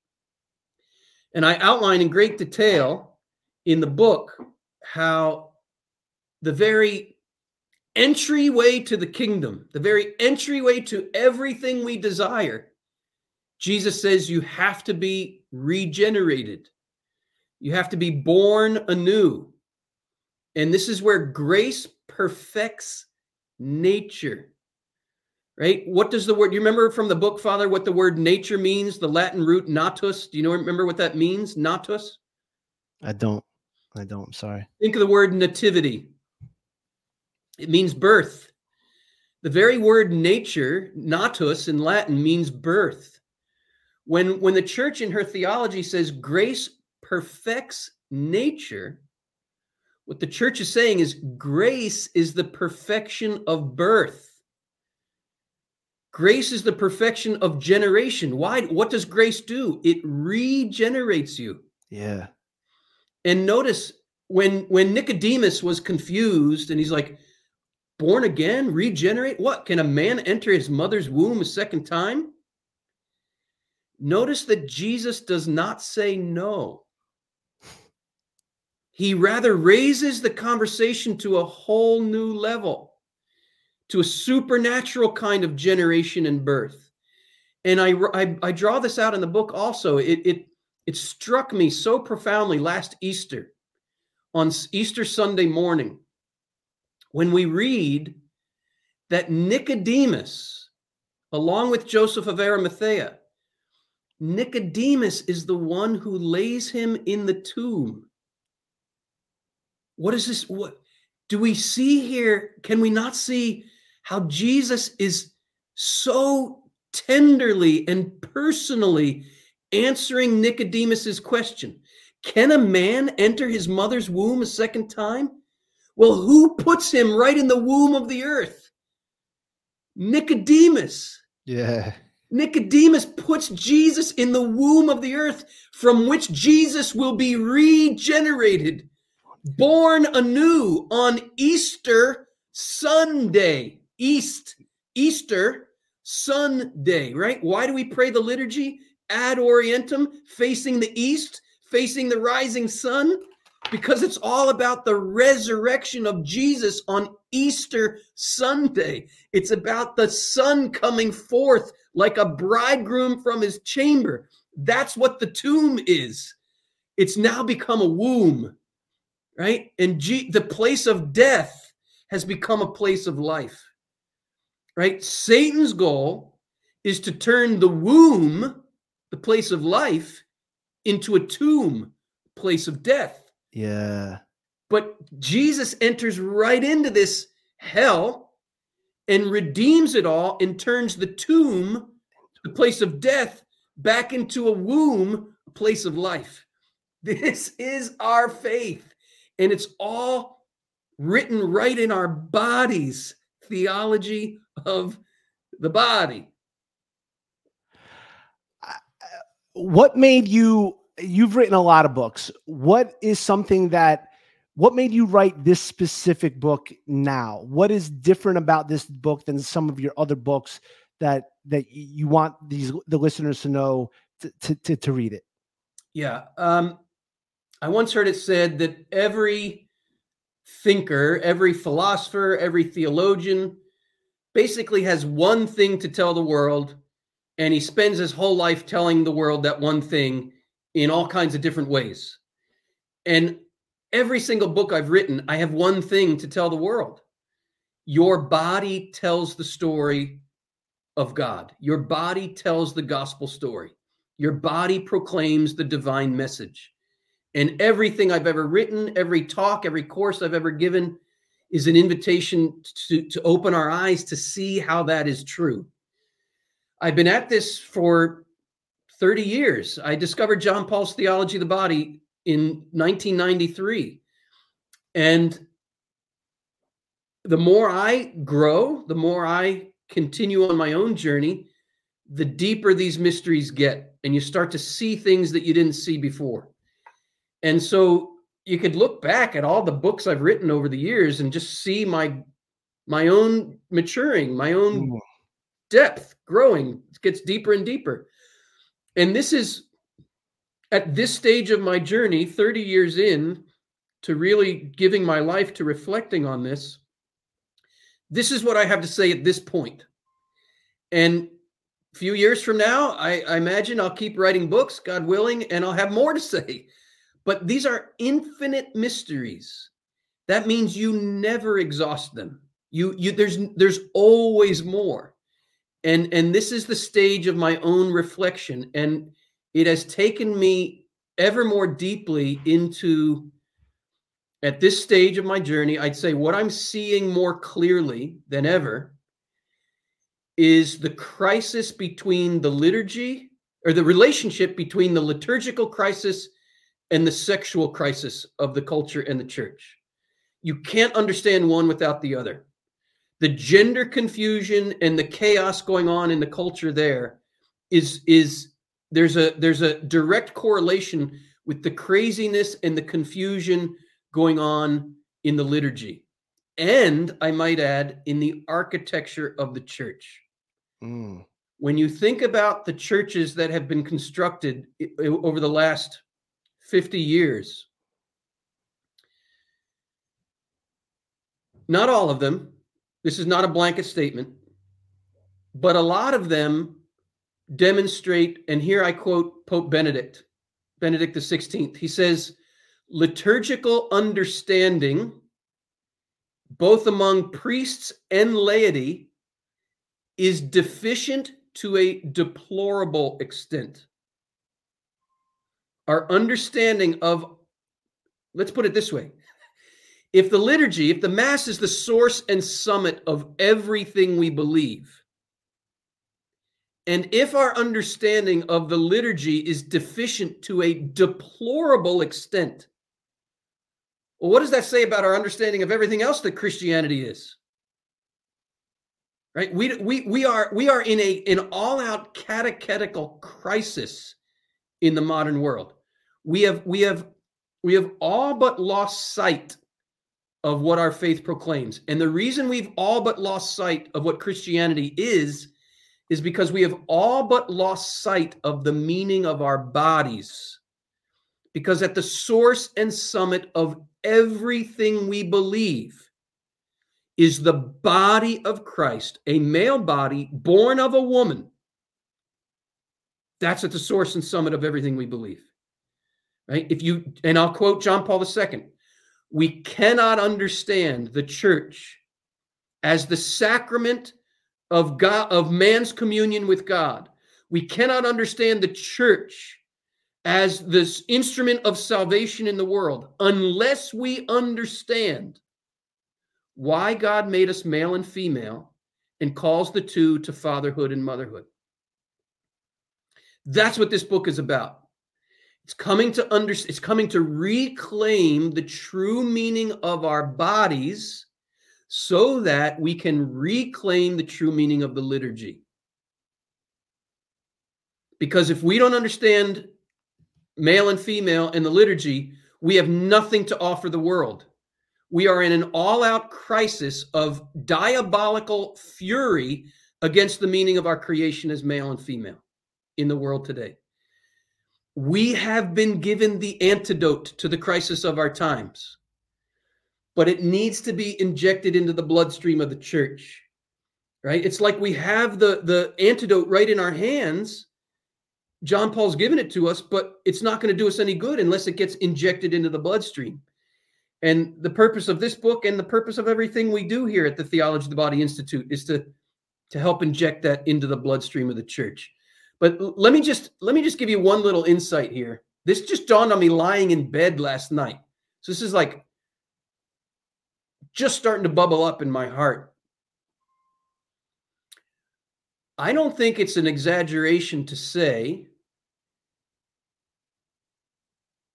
And I outline in great detail in the book how the very entryway to the kingdom, the very entryway to everything we desire, Jesus says you have to be regenerated. You have to be born anew. And this is where grace perfects nature. Right? What does the word, you remember from the book, Father, what the word nature means? The Latin root natus. Do you know, remember what that means? Natus? I don't. I don't. I'm sorry. Think of the word nativity. It means birth. The very word nature, natus in Latin, means birth. When, when the church in her theology says grace perfects nature, what the church is saying is grace is the perfection of birth. Grace is the perfection of generation. Why? What does grace do? It regenerates you. Yeah. And notice when when Nicodemus was confused and he's like, born again, regenerate? What? Can a man enter his mother's womb a second time? Notice that Jesus does not say no. He rather raises the conversation to a whole new level, to a supernatural kind of generation and birth. And I, I, I draw this out in the book also. It, it, it struck me so profoundly last Easter, on Easter Sunday morning, when we read that Nicodemus, along with Joseph of Arimathea, Nicodemus is the one who lays him in the tomb what is this? What do we see here? Can we not see how Jesus is so tenderly and personally answering Nicodemus's question? Can a man enter his mother's womb a second time? Well, who puts him right in the womb of the earth? Nicodemus. Yeah. Nicodemus puts Jesus in the womb of the earth from which Jesus will be regenerated born anew on Easter Sunday. East, Easter Sunday, right? Why do we pray the liturgy? Ad orientem, facing the east, facing the rising sun? Because it's all about the resurrection of Jesus on Easter Sunday. It's about the sun coming forth like a bridegroom from his chamber. That's what the tomb is. It's now become a womb right? And G- the place of death has become a place of life, right? Satan's goal is to turn the womb, the place of life, into a tomb, place of death. Yeah. But Jesus enters right into this hell and redeems it all and turns the tomb, the place of death, back into a womb, a place of life. This is our faith. And it's all written right in our bodies theology of the body. What made you? You've written a lot of books. What is something that? What made you write this specific book now? What is different about this book than some of your other books that that you want these the listeners to know to to, to, to read it? Yeah, um, I once heard it said that every thinker, every philosopher, every theologian basically has one thing to tell the world, and he spends his whole life telling the world that one thing in all kinds of different ways. And every single book I've written, I have one thing to tell the world. Your body tells the story of God. Your body tells the gospel story. Your body proclaims the divine message. And everything I've ever written, every talk, every course I've ever given is an invitation to, to open our eyes to see how that is true. I've been at this for 30 years. I discovered John Paul's Theology of the Body in 1993. And the more I grow, the more I continue on my own journey, the deeper these mysteries get. And you start to see things that you didn't see before. And so you could look back at all the books I've written over the years and just see my my own maturing, my own mm. depth growing. It gets deeper and deeper. And this is at this stage of my journey, 30 years in to really giving my life to reflecting on this. This is what I have to say at this point. And a few years from now, I, I imagine I'll keep writing books, God willing, and I'll have more to say but these are infinite mysteries. That means you never exhaust them. You you there's there's always more. And and this is the stage of my own reflection and it has taken me ever more deeply into at this stage of my journey, I'd say what I'm seeing more clearly than ever is the crisis between the liturgy or the relationship between the liturgical crisis and the sexual crisis of the culture and the church. You can't understand one without the other. The gender confusion and the chaos going on in the culture there is is there's a there's a direct correlation with the craziness and the confusion going on in the liturgy and i might add in the architecture of the church mm. when you think about the churches that have been constructed over the last 50 years not all of them this is not a blanket statement but a lot of them demonstrate, and here I quote Pope Benedict, Benedict the 16th. He says, liturgical understanding, both among priests and laity, is deficient to a deplorable extent. Our understanding of, let's put it this way if the liturgy, if the Mass is the source and summit of everything we believe, and if our understanding of the liturgy is deficient to a deplorable extent, well, what does that say about our understanding of everything else that Christianity is? Right? We, we, we, are, we are in a, an all out catechetical crisis in the modern world. We have, we, have, we have all but lost sight of what our faith proclaims. And the reason we've all but lost sight of what Christianity is is because we have all but lost sight of the meaning of our bodies. Because at the source and summit of everything we believe is the body of Christ, a male body born of a woman. That's at the source and summit of everything we believe. Right? If you, and I'll quote John Paul II we cannot understand the church as the sacrament of God of man's communion with God. We cannot understand the church as this instrument of salvation in the world unless we understand why God made us male and female and calls the two to fatherhood and motherhood. That's what this book is about. It's coming to under, it's coming to reclaim the true meaning of our bodies so that we can reclaim the true meaning of the liturgy. Because if we don't understand male and female in the liturgy, we have nothing to offer the world. We are in an all out crisis of diabolical fury against the meaning of our creation as male and female in the world today. We have been given the antidote to the crisis of our times but it needs to be injected into the bloodstream of the church right? It's like we have the the antidote right in our hands. John paul's given it to us but it's not going to do us any good unless it gets injected into the bloodstream. And the purpose of this book and the purpose of everything we do here at the theology of the body institute is to to help inject that into the bloodstream of the church but let me just let me just give you one little insight here this just dawned on me lying in bed last night so this is like just starting to bubble up in my heart. I don't think it's an exaggeration to say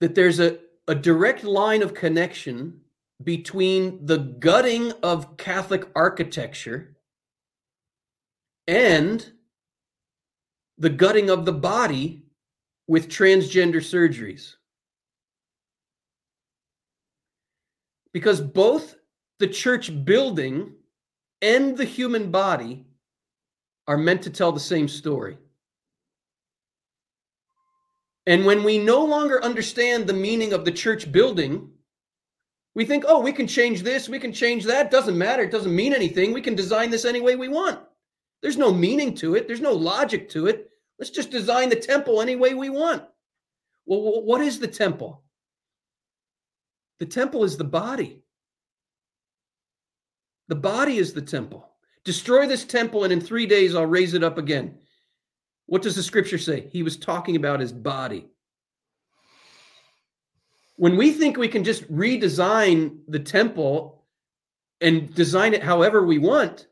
that there's a, a direct line of connection between the gutting of Catholic architecture and the gutting of the body with transgender surgeries. Because both the church building and the human body are meant to tell the same story. And when we no longer understand the meaning of the church building, we think, oh, we can change this, we can change that. Doesn't matter. It doesn't mean anything. We can design this any way we want. There's no meaning to it, there's no logic to it. Let's just design the temple any way we want. Well, what is the temple? The temple is the body. The body is the temple. Destroy this temple, and in three days I'll raise it up again. What does the scripture say? He was talking about his body. When we think we can just redesign the temple and design it however we want,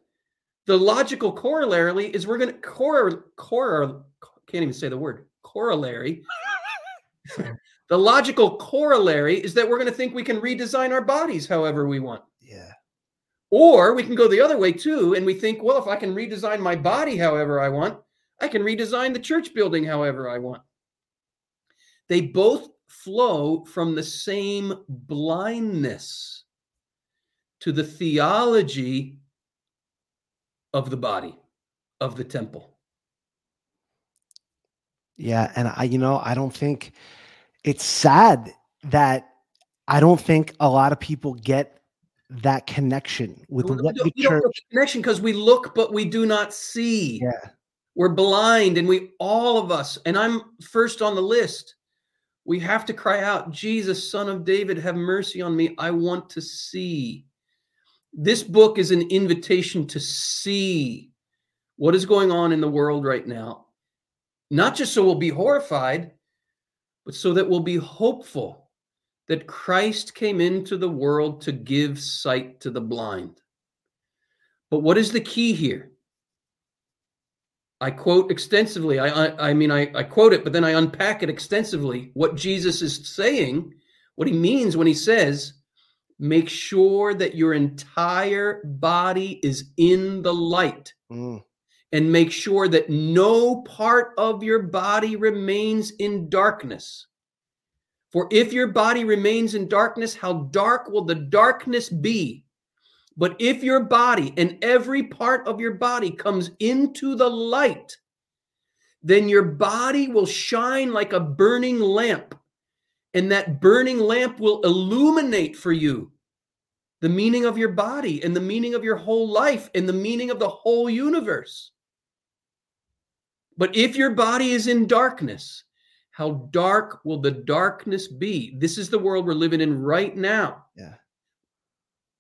the logical corollary is we're going to cor cor can't even say the word corollary. the logical corollary is that we're going to think we can redesign our bodies however we want. Yeah. Or we can go the other way too, and we think, well, if I can redesign my body however I want, I can redesign the church building however I want. They both flow from the same blindness to the theology of the body, of the temple. Yeah. And I, you know, I don't think it's sad that I don't think a lot of people get that connection with we what the church connection because we look but we do not see. Yeah. We're blind and we all of us, and I'm first on the list. We have to cry out, Jesus, son of David, have mercy on me. I want to see. This book is an invitation to see what is going on in the world right now. Not just so we'll be horrified, but so that we'll be hopeful that Christ came into the world to give sight to the blind. But what is the key here? I quote extensively. I, I, I mean, I, I quote it, but then I unpack it extensively. What Jesus is saying, what he means when he says, make sure that your entire body is in the light. Mm. And make sure that no part of your body remains in darkness. For if your body remains in darkness, how dark will the darkness be? But if your body and every part of your body comes into the light, then your body will shine like a burning lamp. And that burning lamp will illuminate for you the meaning of your body and the meaning of your whole life and the meaning of the whole universe. But if your body is in darkness, how dark will the darkness be? This is the world we're living in right now. Yeah.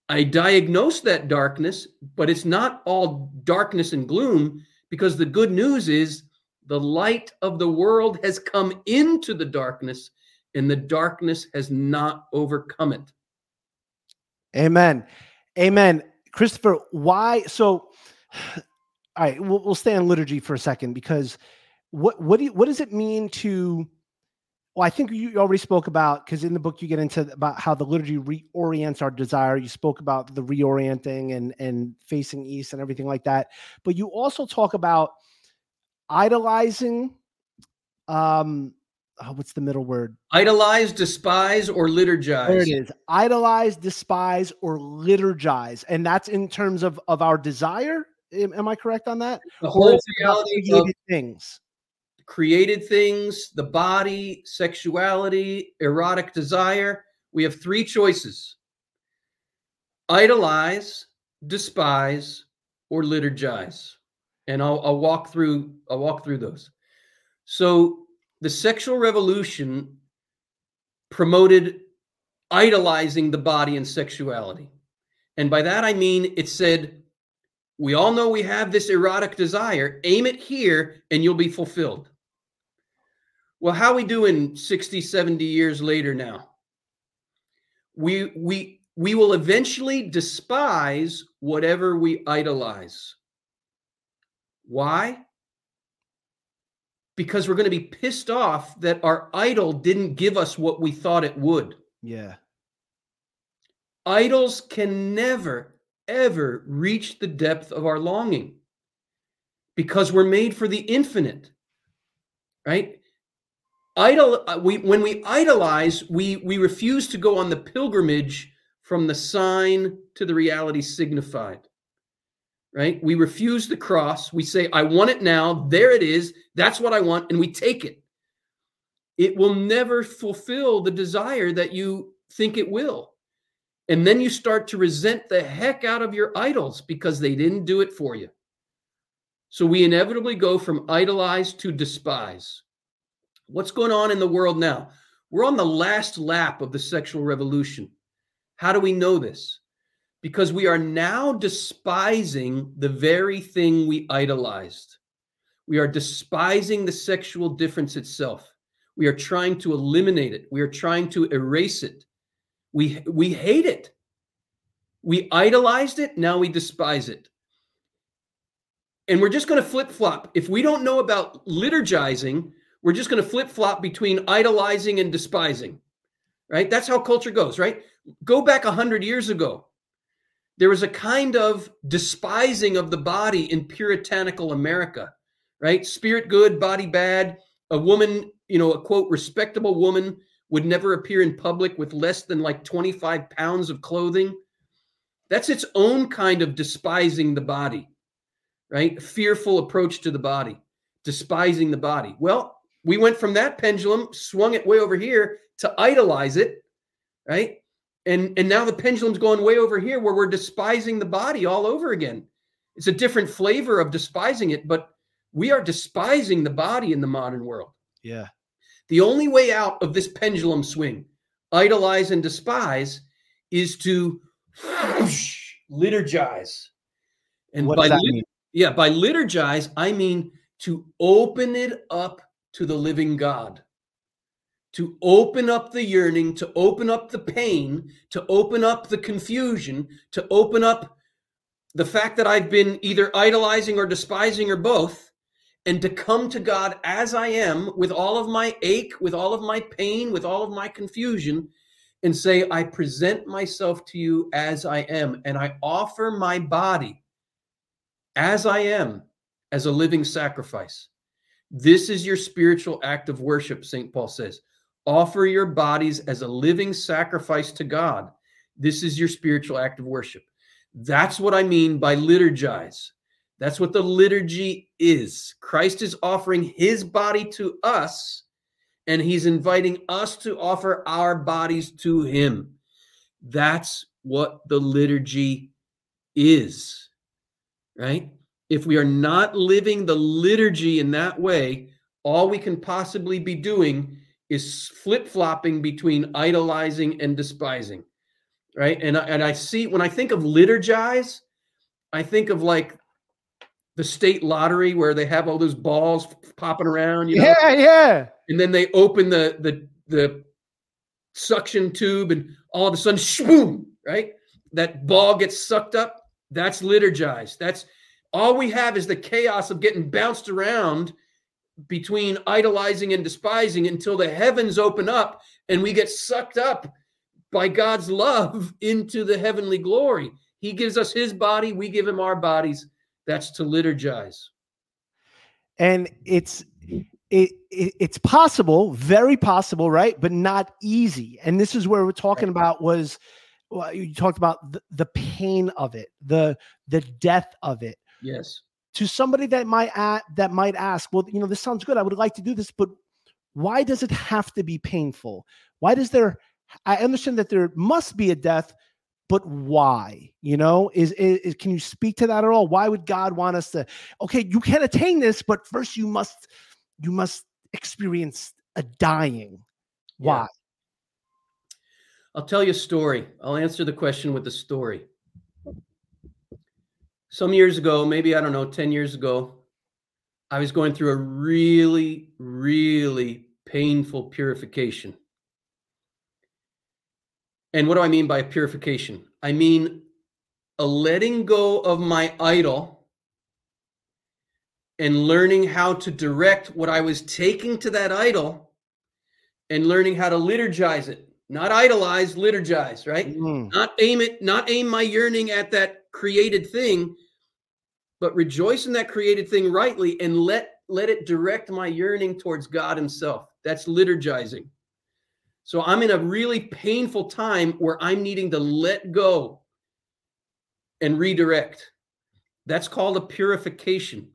I diagnose that darkness, but it's not all darkness and gloom because the good news is the light of the world has come into the darkness and the darkness has not overcome it. Amen. Amen. Christopher, why? So, all right, we'll, we'll stay on liturgy for a second because what what do you, what does it mean to well i think you already spoke about because in the book you get into about how the liturgy reorients our desire you spoke about the reorienting and and facing east and everything like that but you also talk about idolizing um oh, what's the middle word? Idolize despise or liturgize. There it is. Idolize despise or liturgize. And that's in terms of of our desire? Am, am i correct on that? The whole reality of things? created things, the body, sexuality, erotic desire. We have three choices. Idolize, despise, or liturgize. And I'll, I'll walk through I'll walk through those. So the sexual revolution promoted idolizing the body and sexuality. And by that I mean it said, we all know we have this erotic desire, aim it here and you'll be fulfilled. Well, how we doing 60, 70 years later now? We we we will eventually despise whatever we idolize. Why? Because we're going to be pissed off that our idol didn't give us what we thought it would. Yeah. Idols can never, ever reach the depth of our longing because we're made for the infinite, right? idol uh, we when we idolize we we refuse to go on the pilgrimage from the sign to the reality signified right? We refuse the cross. We say i want it now. There it is. That's what i want and we take it. It will never fulfill the desire that you think it will. And then you start to resent the heck out of your idols because they didn't do it for you. So we inevitably go from idolize to despise. What's going on in the world now? We're on the last lap of the sexual revolution. How do we know this? Because we are now despising the very thing we idolized. We are despising the sexual difference itself. We are trying to eliminate it. We are trying to erase it. We, we hate it. We idolized it. Now we despise it. And we're just going to flip flop. If we don't know about liturgizing, we're just going to flip flop between idolizing and despising, right? That's how culture goes, right? Go back a hundred years ago. There was a kind of despising of the body in puritanical America, right? Spirit good, body bad. A woman, you know, a quote, respectable woman would never appear in public with less than like 25 pounds of clothing. That's its own kind of despising the body, right? Fearful approach to the body, despising the body. Well, we went from that pendulum, swung it way over here to idolize it, right? And and now the pendulum's going way over here where we're despising the body all over again. It's a different flavor of despising it, but we are despising the body in the modern world. Yeah. The only way out of this pendulum swing, idolize and despise, is to liturgize. And what by does that lit- mean? Yeah, by liturgize, I mean to open it up to the living God, to open up the yearning, to open up the pain, to open up the confusion, to open up the fact that I've been either idolizing or despising or both, and to come to God as I am with all of my ache, with all of my pain, with all of my confusion, and say, I present myself to you as I am, and I offer my body as I am as a living sacrifice. This is your spiritual act of worship, St. Paul says. Offer your bodies as a living sacrifice to God. This is your spiritual act of worship. That's what I mean by liturgize. That's what the liturgy is. Christ is offering his body to us and he's inviting us to offer our bodies to him. That's what the liturgy is, right? If we are not living the liturgy in that way, all we can possibly be doing is flip flopping between idolizing and despising, right? And I, and I see when I think of liturgize, I think of like the state lottery where they have all those balls popping around. You know? Yeah, yeah and then they open the the the suction tube and all of a sudden boom right that ball gets sucked up that's liturgized that's all we have is the chaos of getting bounced around between idolizing and despising until the heavens open up and we get sucked up by God's love into the heavenly glory. He gives us his body, we give him our bodies. That's to liturgize. And it's it, it, it's possible, very possible, right? But not easy. And this is where we're talking about was well, you talked about the, the pain of it, the the death of it. Yes. To somebody that might that might ask, well, you know, this sounds good. I would like to do this, but why does it have to be painful? Why does there? I understand that there must be a death, but why? You know, is, is, is can you speak to that at all? Why would God want us to? Okay, you can attain this, but first you must you must experience a dying. Why? Yeah. I'll tell you a story. I'll answer the question with a story. Some years ago, maybe I don't know, 10 years ago, I was going through a really, really painful purification. And what do I mean by purification? I mean a letting go of my idol and learning how to direct what I was taking to that idol and learning how to liturgize it. Not idolize, liturgize, right? Mm. Not aim it, not aim my yearning at that created thing, but rejoice in that created thing rightly and let let it direct my yearning towards God himself. That's liturgizing. So I'm in a really painful time where I'm needing to let go and redirect. That's called a purification.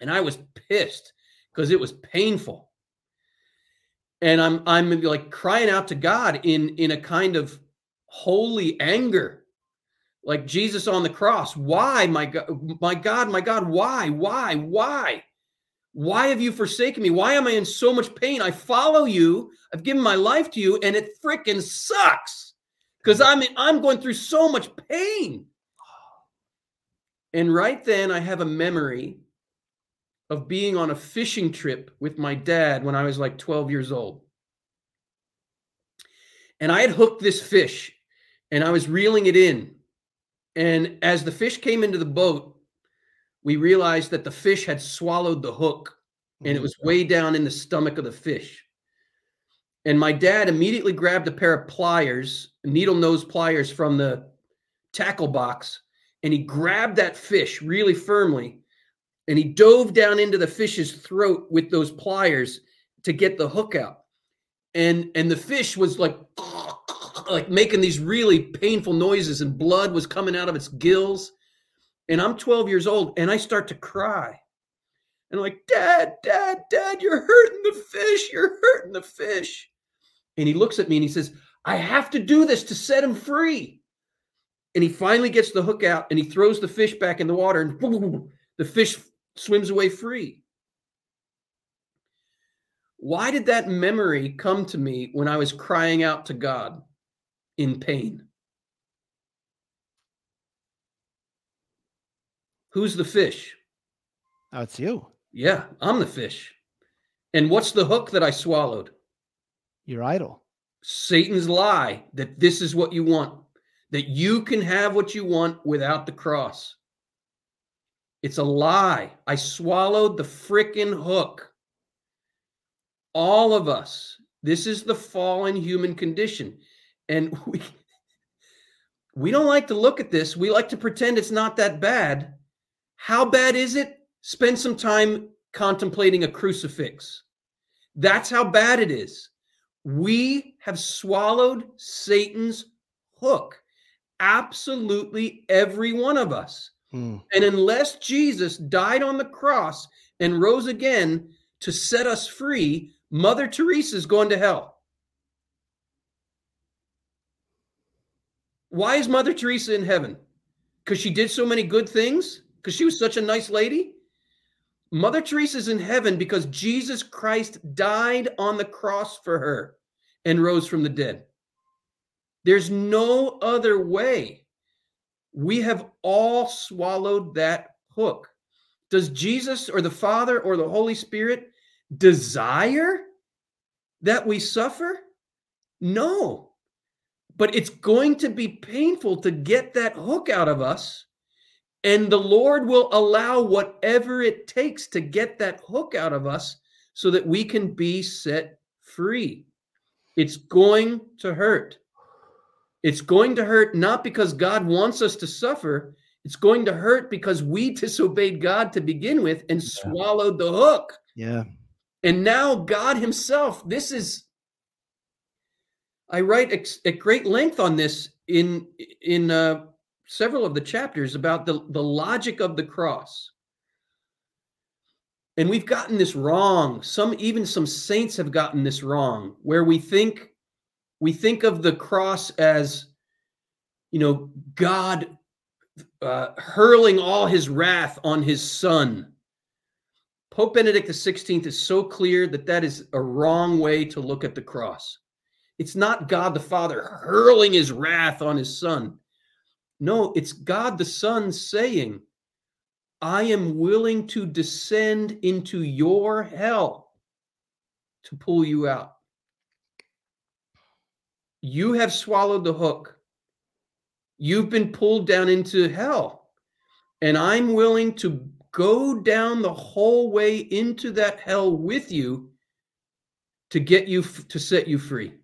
And I was pissed because it was painful. And I'm I'm like crying out to God in in a kind of holy anger. Like Jesus on the cross. Why, my God, my God, my God, why? Why? Why? Why have you forsaken me? Why am I in so much pain? I follow you. I've given my life to you, and it freaking sucks because I'm I'm going through so much pain. And right then, I have a memory of being on a fishing trip with my dad when I was like 12 years old. And I had hooked this fish and I was reeling it in. And as the fish came into the boat, we realized that the fish had swallowed the hook and it mm-hmm. was way down in the stomach of the fish. And my dad immediately grabbed a pair of pliers, needle nose pliers from the tackle box, and he grabbed that fish really firmly and he dove down into the fish's throat with those pliers to get the hook out. And and the fish was like like making these really painful noises and blood was coming out of its gills. And I'm 12 years old and I start to cry. And I'm like, Dad, Dad, Dad, you're hurting the fish. You're hurting the fish. And he looks at me and he says, I have to do this to set him free. And he finally gets the hook out and he throws the fish back in the water and boom, the fish swims away free. Why did that memory come to me when I was crying out to God in pain? Who's the fish? Oh, it's you. Yeah, I'm the fish. And what's the hook that I swallowed? Your idol. Satan's lie that this is what you want, that you can have what you want without the cross. It's a lie. I swallowed the frickin' hook. All of us. This is the fallen human condition. And we we don't like to look at this. We like to pretend it's not that bad. How bad is it? Spend some time contemplating a crucifix. That's how bad it is. We have swallowed Satan's hook. Absolutely every one of us. Hmm. And unless Jesus died on the cross and rose again to set us free, Mother Teresa is going to hell. Why is Mother Teresa in heaven? Because she did so many good things? Because she was such a nice lady? Mother Teresa is in heaven because Jesus Christ died on the cross for her and rose from the dead. There's no other way. We have all swallowed that hook. Does Jesus or the Father or the Holy Spirit desire that we suffer? No. But it's going to be painful to get that hook out of us. And the Lord will allow whatever it takes to get that hook out of us so that we can be set free. It's going to hurt. It's going to hurt not because God wants us to suffer. It's going to hurt because we disobeyed God to begin with and yeah. swallowed the hook. Yeah. And now God Himself, this is, I write ex- at great length on this in in uh, several of the chapters about the, the logic of the cross. And we've gotten this wrong. Some even some saints have gotten this wrong, where we think we think of the cross as, you know, God uh, hurling all his wrath on his son. Pope Benedict XVI is so clear that that is a wrong way to look at the cross. It's not God the Father hurling his wrath on his son. No, it's God the Son saying, I am willing to descend into your hell to pull you out. You have swallowed the hook. You've been pulled down into hell. And I'm willing to go down the whole way into that hell with you to get you to set you free.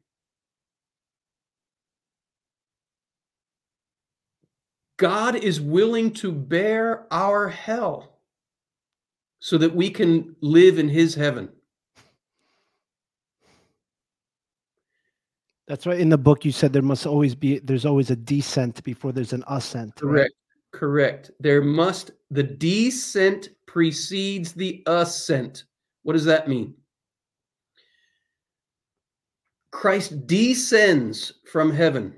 God is willing to bear our hell so that we can live in his heaven. That's right. In the book, you said there must always be, there's always a descent before there's an ascent. Correct. Right? Correct. There must, the descent precedes the ascent. What does that mean? Christ descends from heaven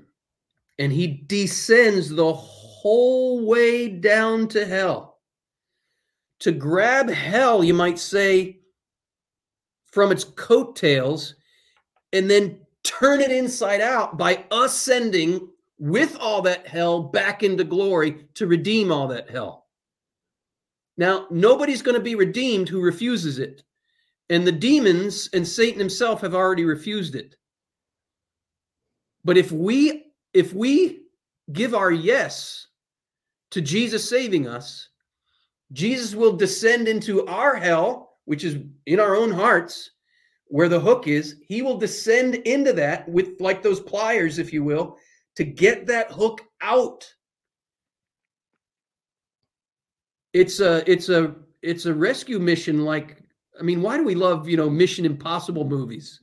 and he descends the whole way down to hell. To grab hell, you might say, from its coattails and then turn it inside out by ascending with all that hell back into glory to redeem all that hell. Now, nobody's going to be redeemed who refuses it. And the demons and Satan himself have already refused it. But if we if we give our yes to Jesus saving us, Jesus will descend into our hell, which is in our own hearts, where the hook is. He will descend into that with like those pliers, if you will, to get that hook out. It's a it's a it's a rescue mission like I mean, why do we love, you know, Mission Impossible movies?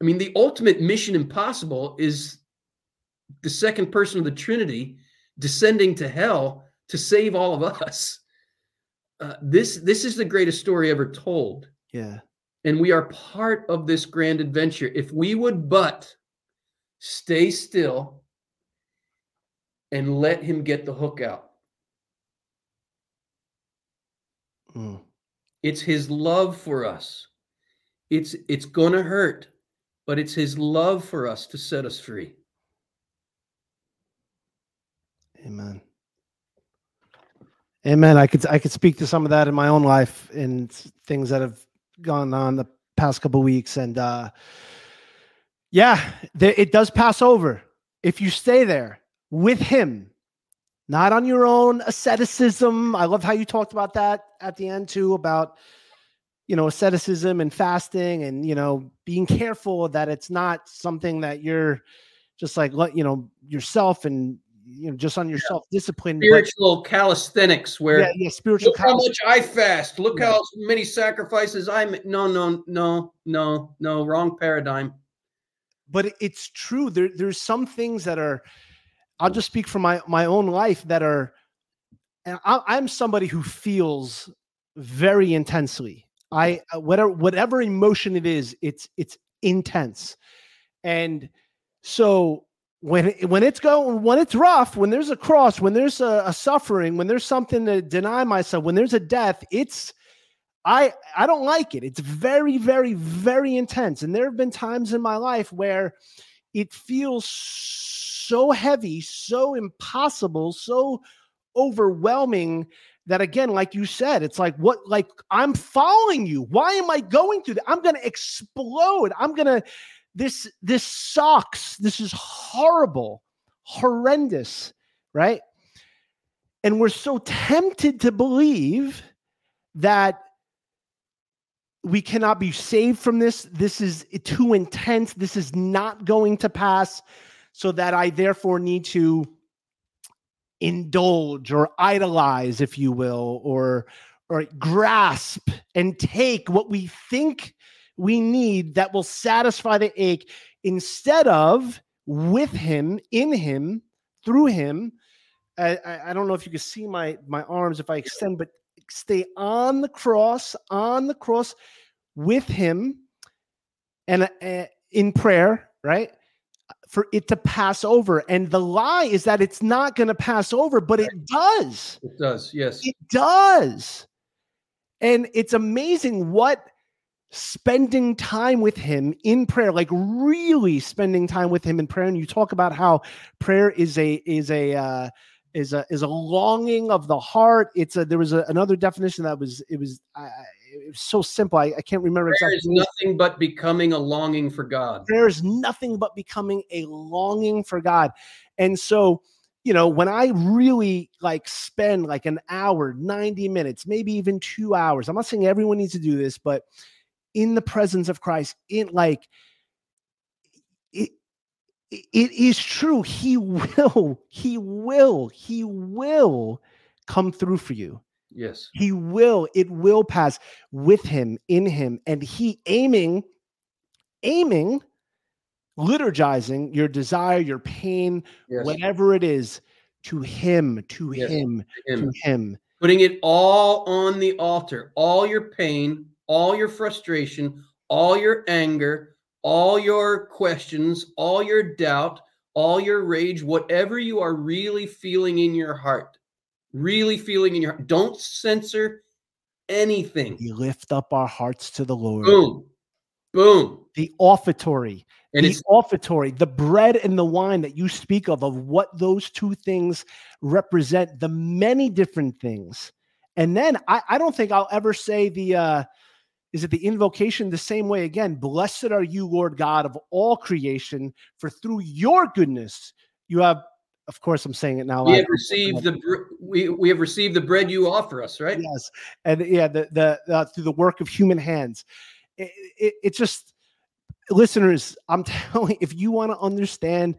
I mean, the ultimate Mission Impossible is the second person of the Trinity descending to hell to save all of us. Uh, this this is the greatest story ever told. Yeah. And we are part of this grand adventure. If we would but stay still and let him get the hook out. Mm. It's his love for us. It's it's going to hurt, but it's his love for us to set us free. Amen. Amen. I could I could speak to some of that in my own life and things that have gone on the past couple weeks and uh yeah, it does pass over if you stay there with him not on your own asceticism. I love how you talked about that at the end too about you know asceticism and fasting and you know being careful that it's not something that you're just like you know yourself and you know just on your self discipline spiritual but, calisthenics where yeah, yeah spiritual look how much I fast. Look yeah. how many sacrifices I make no no no no no wrong paradigm. But it's true. There there's some things that are I'll just speak from my my own life that are and I, am somebody who feels very intensely. I uh, whatever whatever emotion it is, it's it's intense, and so when when it's going when it's rough, when there's a cross, when there's a, a suffering, when there's something to deny myself, when there's a death, it's I I don't like it. It's very very very intense, and there have been times in my life where it feels so heavy, so impossible, so overwhelming that again like you said it's like what like i'm following you. Why am i going through that? I'm gonna explode. I'm gonna this this sucks. This is horrible horrendous right? And we're so tempted to believe that we cannot be saved from this. This is too intense. This is not going to pass. So that I therefore need to indulge or idolize, if you will, or or grasp and take what we think we need that will satisfy the ache instead of with him, in him, through him. I, I, I don't know if you can see my my arms if I extend, but stay on the cross, on the cross with him and uh, in prayer, right? for it to pass over. And the lie is that it's not going to pass over, but it does. It does, yes. It does. And it's amazing what spending time with him in prayer like really spending time with him in prayer and you talk about how prayer is a is a uh is a is a longing of the heart it's a there was a, another definition that was it was I, it was so simple. I, I can't remember Prayer exactly. Is nothing but becoming a longing for God. Prayer is nothing but becoming a longing for God. And so, you know, when I really like spend like an hour, 90 minutes, maybe even two hours, I'm not saying everyone needs to do this, but in the presence of Christ, in like, it, it is true. He will, he will, he will come through for you. Yes. He will, it will pass with him, in him, and he aiming, aiming, liturgizing your desire, your pain, yes. whatever it is, to him, to yes. him, to him, to him. Putting it all on the altar, all your pain, all your frustration, all your anger, all your questions, all your doubt, all your rage, whatever you are really feeling in your heart really feeling in your heart. Don't censor anything. We lift up our hearts to the Lord. Boom. Boom. The offertory. And the it's offertory, the bread and the wine that you speak of, of what those two things represent, the many different things. And then I, I don't think I'll ever say the uh is it the invocation the same way again? Blessed are you, Lord God of all creation, for through your goodness you have of course, I'm saying it now. We have received the we we have received the bread you offer us, right? Yes, and yeah, the the uh, through the work of human hands. It, it, it just listeners, I'm telling if you want to understand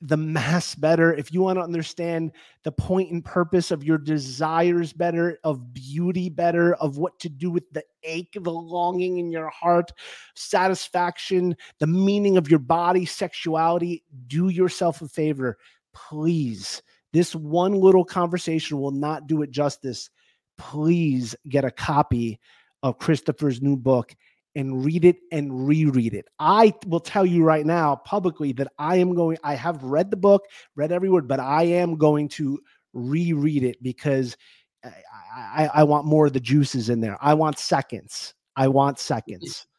the mass better, if you want to understand the point and purpose of your desires better, of beauty better, of what to do with the ache, the longing in your heart, satisfaction, the meaning of your body, sexuality, do yourself a favor. Please, this one little conversation will not do it justice. Please get a copy of Christopher's new book and read it and reread it. I will tell you right now publicly that I am going, I have read the book, read every word, but I am going to reread it because I, I, I want more of the juices in there. I want seconds. I want seconds.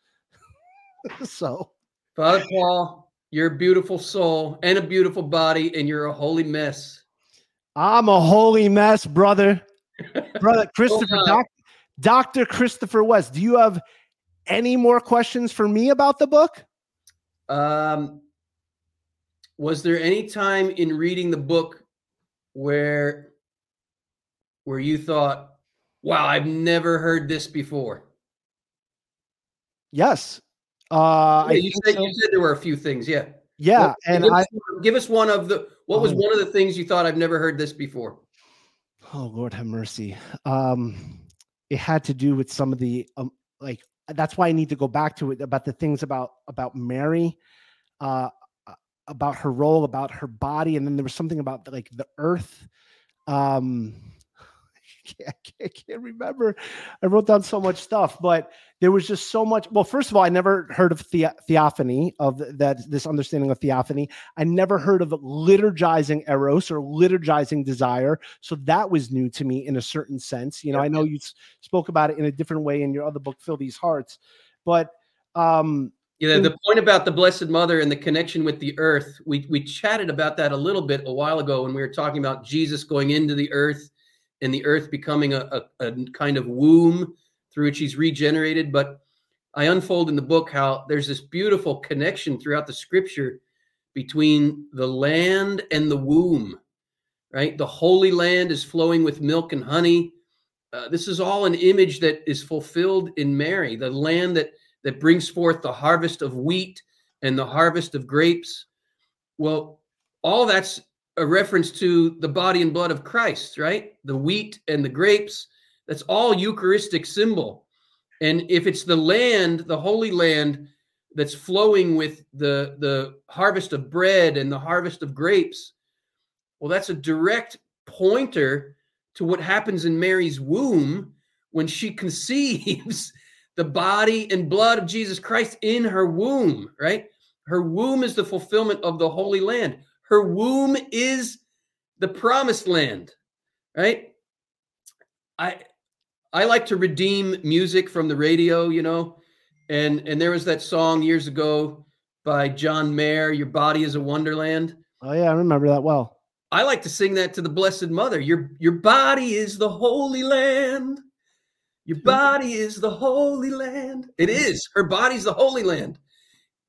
so, Father Paul, you're a beautiful soul and a beautiful body, and you're a holy mess. I'm a holy mess, brother. Brother Christopher, doc, Dr. Christopher West, do you have any more questions for me about the book? Um, was there any time in reading the book where where you thought, "Wow, I've never heard this before"? Yes. Uh, yeah, you said so. you said there were a few things. Yeah. Yeah, well, and give I us, give us one of the. What was oh, one of the things you thought I've never heard this before? Oh Lord, have mercy. Um, it had to do with some of the um, like that's why I need to go back to it about the things about about Mary, uh, about her role, about her body, and then there was something about like the earth. Um, can't, I can't remember. I wrote down so much stuff, but there was just so much. Well, first of all, I never heard of the, theophany, of that this understanding of theophany. I never heard of liturgizing eros or liturgizing desire. So that was new to me in a certain sense. You know, I know you spoke about it in a different way in your other book, Fill These Hearts, but um, yeah, the point about the Blessed Mother and the connection with the earth, we we chatted about that a little bit a while ago when we were talking about Jesus going into the earth and the earth becoming a, a, a kind of womb through which he's regenerated. But I unfold in the book how there's this beautiful connection throughout the scripture between the land and the womb, right? The Holy Land is flowing with milk and honey. Uh, this is all an image that is fulfilled in Mary, the land that that brings forth the harvest of wheat and the harvest of grapes. Well, all that's a reference to the body and blood of Christ, right? The wheat and the grapes, that's all Eucharistic symbol. And if it's the land, the holy land that's flowing with the the harvest of bread and the harvest of grapes, well that's a direct pointer to what happens in Mary's womb when she conceives the body and blood of Jesus Christ in her womb, right? Her womb is the fulfillment of the Holy Land. Her womb is the promised land, right? I I like to redeem music from the radio, you know, and and there was that song years ago by John Mayer, "Your Body Is a Wonderland." Oh yeah, I remember that well. I like to sing that to the Blessed Mother. Your your body is the Holy Land. Your body is the Holy Land. It is. Her body's the Holy Land.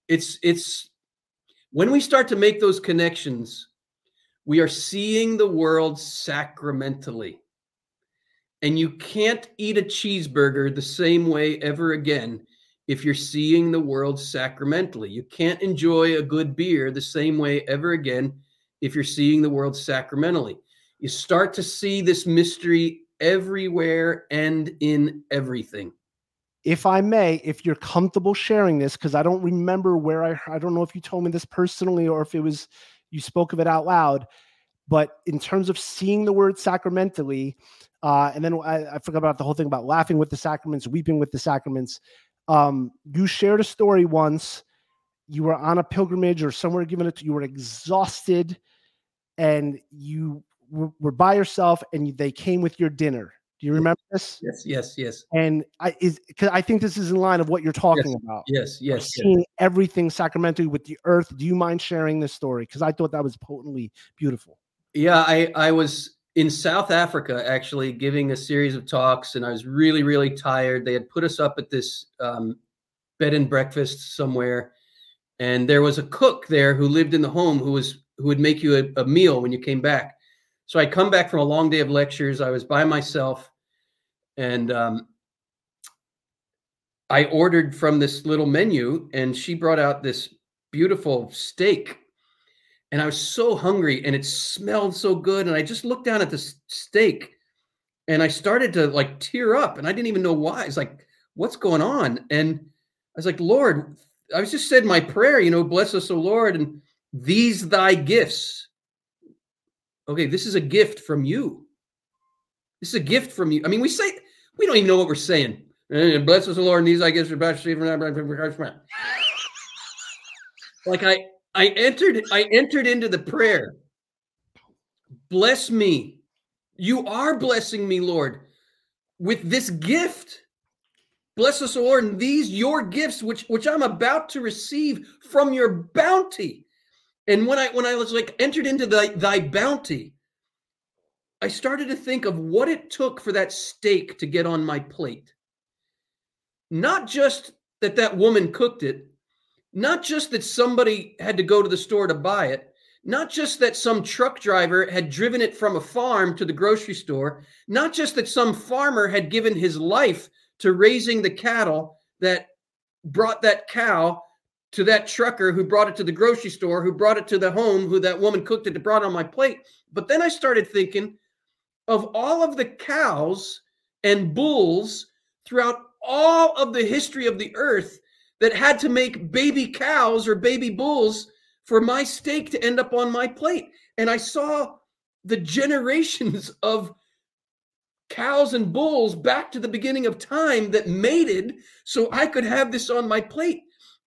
It's it's when we start to make those connections, we are seeing the world sacramentally. And you can't eat a cheeseburger the same way ever again if you're seeing the world sacramentally. You can't enjoy a good beer the same way ever again if you're seeing the world sacramentally. You start to see this mystery everywhere and in everything if I may, if you're comfortable sharing this, because I don't remember where I I don't know if you told me this personally or if it was you spoke of it out loud, but in terms of seeing the word sacramentally, uh, and then I, I, forgot about the whole thing about laughing with the sacraments, weeping with the sacraments. Um, you shared a story once. You were on a pilgrimage or somewhere given it to you were exhausted, and you were, were by yourself, and they came with your dinner do you remember this? Yes, yes, yes. And I is because I think this is in line of what you're talking yes, about. Yes, yes. Seeing yes. everything sacramentally with the earth. Do you mind sharing this story? Because I thought that was potently beautiful. Yeah, I I was in South Africa actually giving a series of talks, and I was really really tired. They had put us up at this um, bed and breakfast somewhere, and there was a cook there who lived in the home who was who would make you a, a meal when you came back. So I come back from a long day of lectures. I was by myself, and um, I ordered from this little menu, and she brought out this beautiful steak. And I was so hungry, and it smelled so good. And I just looked down at the steak, and I started to like tear up, and I didn't even know why. It's like, what's going on? And I was like, Lord, I was just said my prayer, you know, bless us, O Lord, and these thy gifts. Okay, this is a gift from you. This is a gift from you. I mean, we say we don't even know what we're saying. And bless us, the Lord, and these I gifts are about like I I entered I entered into the prayer. Bless me. You are blessing me, Lord, with this gift. Bless us, Lord, and these your gifts, which which I'm about to receive from your bounty. And when I when I was like entered into thy thy bounty, I started to think of what it took for that steak to get on my plate. Not just that that woman cooked it, not just that somebody had to go to the store to buy it, not just that some truck driver had driven it from a farm to the grocery store, not just that some farmer had given his life to raising the cattle that brought that cow to that trucker who brought it to the grocery store, who brought it to the home, who that woman cooked it, to brought it on my plate. But then I started thinking of all of the cows and bulls throughout all of the history of the earth that had to make baby cows or baby bulls for my steak to end up on my plate. And I saw the generations of cows and bulls back to the beginning of time that mated so I could have this on my plate.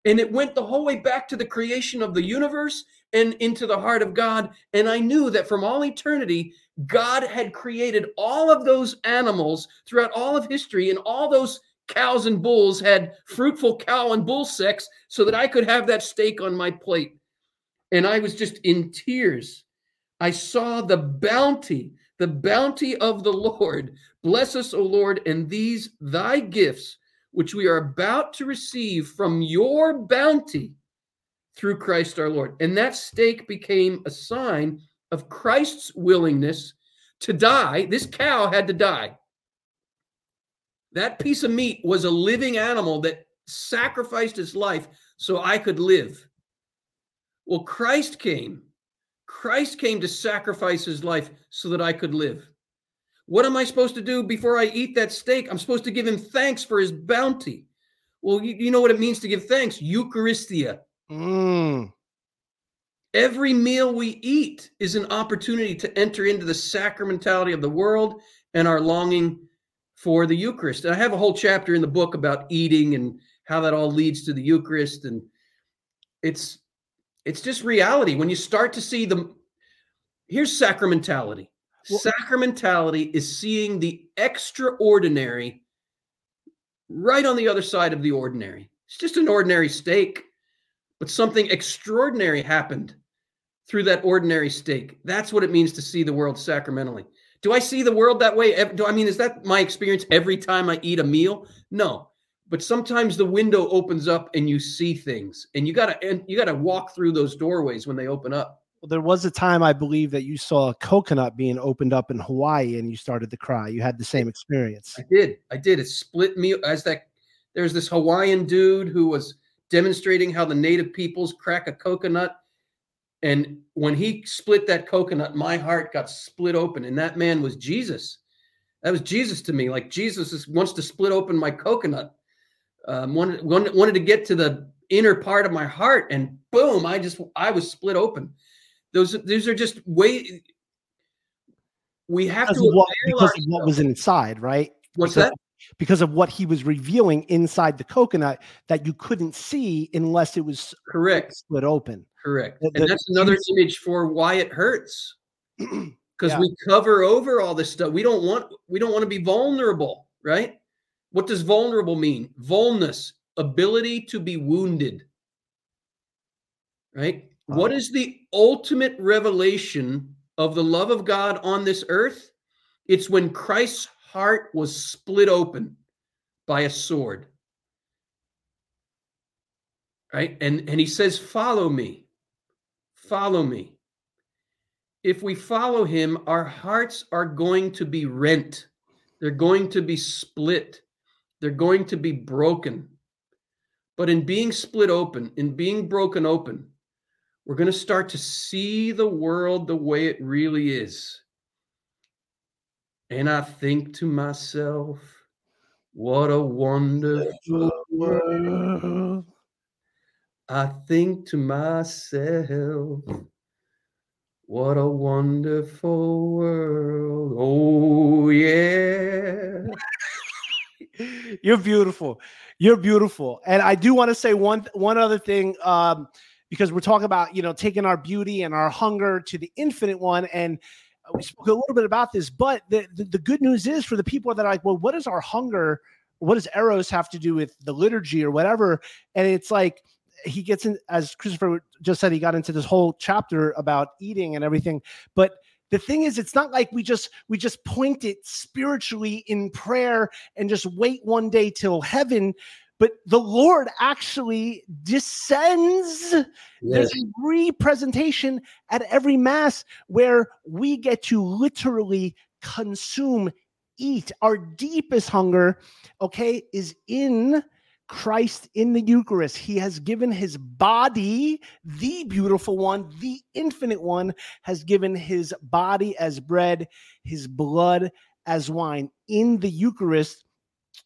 And it went the whole way back to the creation of the universe and into the heart of God. And I knew that from all eternity, God had created all of those animals throughout all of history, and all those cows and bulls had fruitful cow and bull sex so that I could have that steak on my plate. And I was just in tears. I saw the bounty the bounty of the Lord. Bless us, O Lord, and these thy gifts, which we are about to receive from your bounty through Christ our Lord. And that steak became a sign of Christ's willingness to die. This cow had to die. That piece of meat was a living animal that sacrificed its life so I could live. Well, Christ came Christ came to sacrifice his life so that I could live. What am I supposed to do before I eat that steak? I'm supposed to give him thanks for his bounty. Well, you, you know what it means to give thanks Eucharistia. Mm. Every meal we eat is an opportunity to enter into the sacramentality of the world and our longing for the Eucharist. And I have a whole chapter in the book about eating and how that all leads to the Eucharist. And it's it's just reality. When you start to see the here's sacramentality. Well, sacramentality is seeing the extraordinary right on the other side of the ordinary. It's just an ordinary steak, but something extraordinary happened through that ordinary steak. That's what it means to see the world sacramentally. Do I see the world that way? Do I mean is that my experience every time I eat a meal? No but sometimes the window opens up and you see things and you gotta and you gotta walk through those doorways when they open up well there was a time i believe that you saw a coconut being opened up in hawaii and you started to cry you had the same experience i did i did it split me as that there's this hawaiian dude who was demonstrating how the native peoples crack a coconut and when he split that coconut my heart got split open and that man was jesus that was jesus to me like jesus is, wants to split open my coconut um, wanted, wanted wanted to get to the inner part of my heart, and boom, I just I was split open. Those these are just way we have because to of what, because of what was inside, right? What's because, that? Because of what he was revealing inside the coconut that you couldn't see unless it was correct split open. Correct, the, and that's another image for why it hurts. Because yeah. we cover over all this stuff. We don't want we don't want to be vulnerable, right? What does vulnerable mean? Vulness, ability to be wounded. Right? What is the ultimate revelation of the love of God on this earth? It's when Christ's heart was split open by a sword. Right? And and he says, "Follow me. Follow me." if we follow him, our hearts are going to be rent. They're going to be split. They're going to be broken. But in being split open, in being broken open, we're going to start to see the world the way it really is. And I think to myself, what a wonderful world. I think to myself, what a wonderful world. Oh, yeah. You're beautiful. You're beautiful. And I do want to say one one other thing um, because we're talking about, you know, taking our beauty and our hunger to the infinite one and we spoke a little bit about this, but the, the, the good news is for the people that are like, well, what is our hunger? What does eros have to do with the liturgy or whatever? And it's like he gets in, as Christopher just said, he got into this whole chapter about eating and everything. But the thing is, it's not like we just we just point it spiritually in prayer and just wait one day till heaven but the Lord actually descends. Yes. There's a representation at every Mass where we get to literally consume, eat. Our deepest hunger, okay, is in Christ in the Eucharist. He has given his body, the beautiful one, the infinite one, has given his body as bread, his blood as wine. In the Eucharist,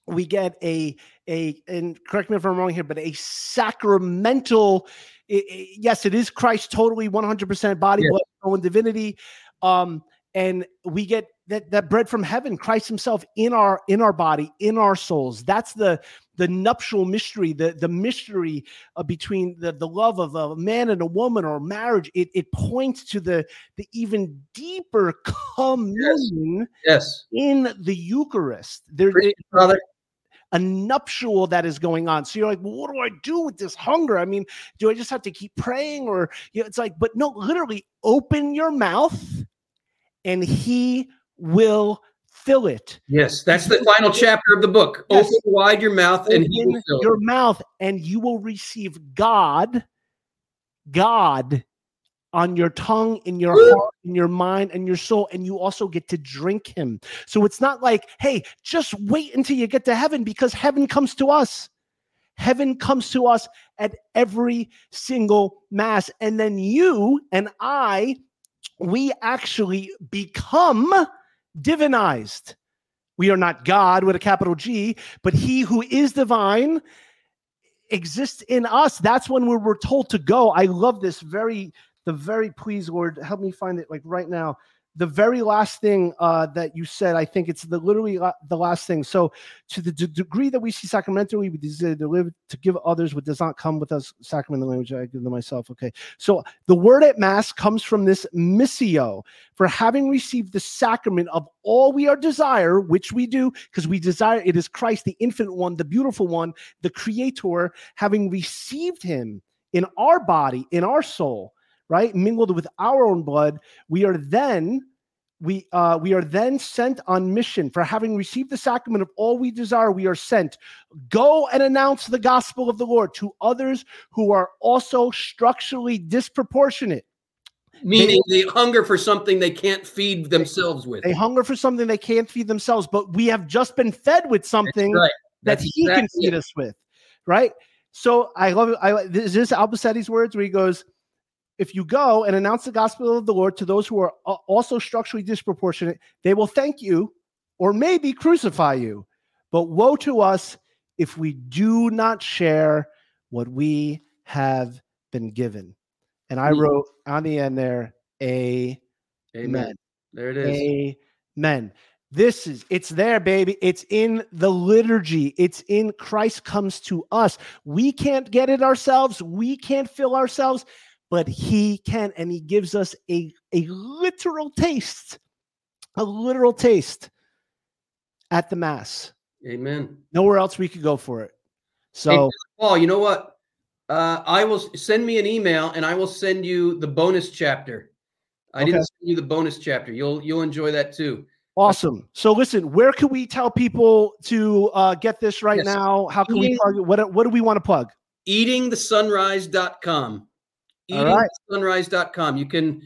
we get a a and correct me if I'm wrong here, but a sacramental. It, it, yes, it is Christ totally 100% body, blood, soul, and divinity. Um, and we get that that bread from heaven christ himself in our in our body in our souls that's the the nuptial mystery the the mystery uh, between the the love of a man and a woman or marriage it it points to the the even deeper communion yes, yes. in the eucharist. There Father. a nuptial that is going on. So you're like well, what do i do with this hunger? I mean do i just have to keep praying? Or you know, it's like but no literally open your mouth and he will fill it. Yes, that's the final chapter of the book. Yes. Open wide your mouth Open and he will fill your it. mouth and you will receive God, God on your tongue, in your Woo! heart, in your mind, and your soul, and you also get to drink him. So it's not like, hey, just wait until you get to heaven because heaven comes to us. Heaven comes to us at every single mass. And then you and I we actually become divinized. We are not God with a capital G, but He who is divine exists in us. That's when we're, we're told to go. I love this very, the very, please, Lord, help me find it like right now the very last thing uh, that you said, I think it's the literally la- the last thing. So, to the d- degree that we see sacramentally, we desire to live to give others what does not come with us. Sacrament, the language I give to myself. Okay, so the word at mass comes from this missio for having received the sacrament of all we are desire, which we do because we desire it is Christ, the infinite one, the beautiful one, the Creator, having received Him in our body, in our soul right? Mingled with our own blood we are then we uh, we are then sent on mission. For having received the sacrament of all we desire we are sent. Go and announce the gospel of the lord to others who are also structurally disproportionate. Meaning they, they hunger for something they can't feed themselves with. they hunger for something they can't feed themselves but we have just been fed with something That's right. That's that he exactly can feed it. us with right? So i love it i this is Albacete's words where he goes if you go and announce the gospel of the Lord to those who are also structurally disproportionate, they will thank you or maybe crucify you. But woe to us if we do not share what we have been given. And I mm. wrote on the end there, a Amen. There it is. Amen. This is it's there, baby. It's in the liturgy. It's in Christ comes to us. We can't get it ourselves. We can't fill ourselves but he can and he gives us a, a literal taste a literal taste at the mass. Amen. Nowhere else we could go for it. So paul you know what? Uh, i will send me an email and i will send you the bonus chapter. I okay. didn't send you the bonus chapter. You'll you'll enjoy that too. Awesome. So listen where can we tell people to uh, get this right yes. now? How can Eating, we plug it? What, what do we want to plug eatingthesunrise.com eatingsunrise.com. You can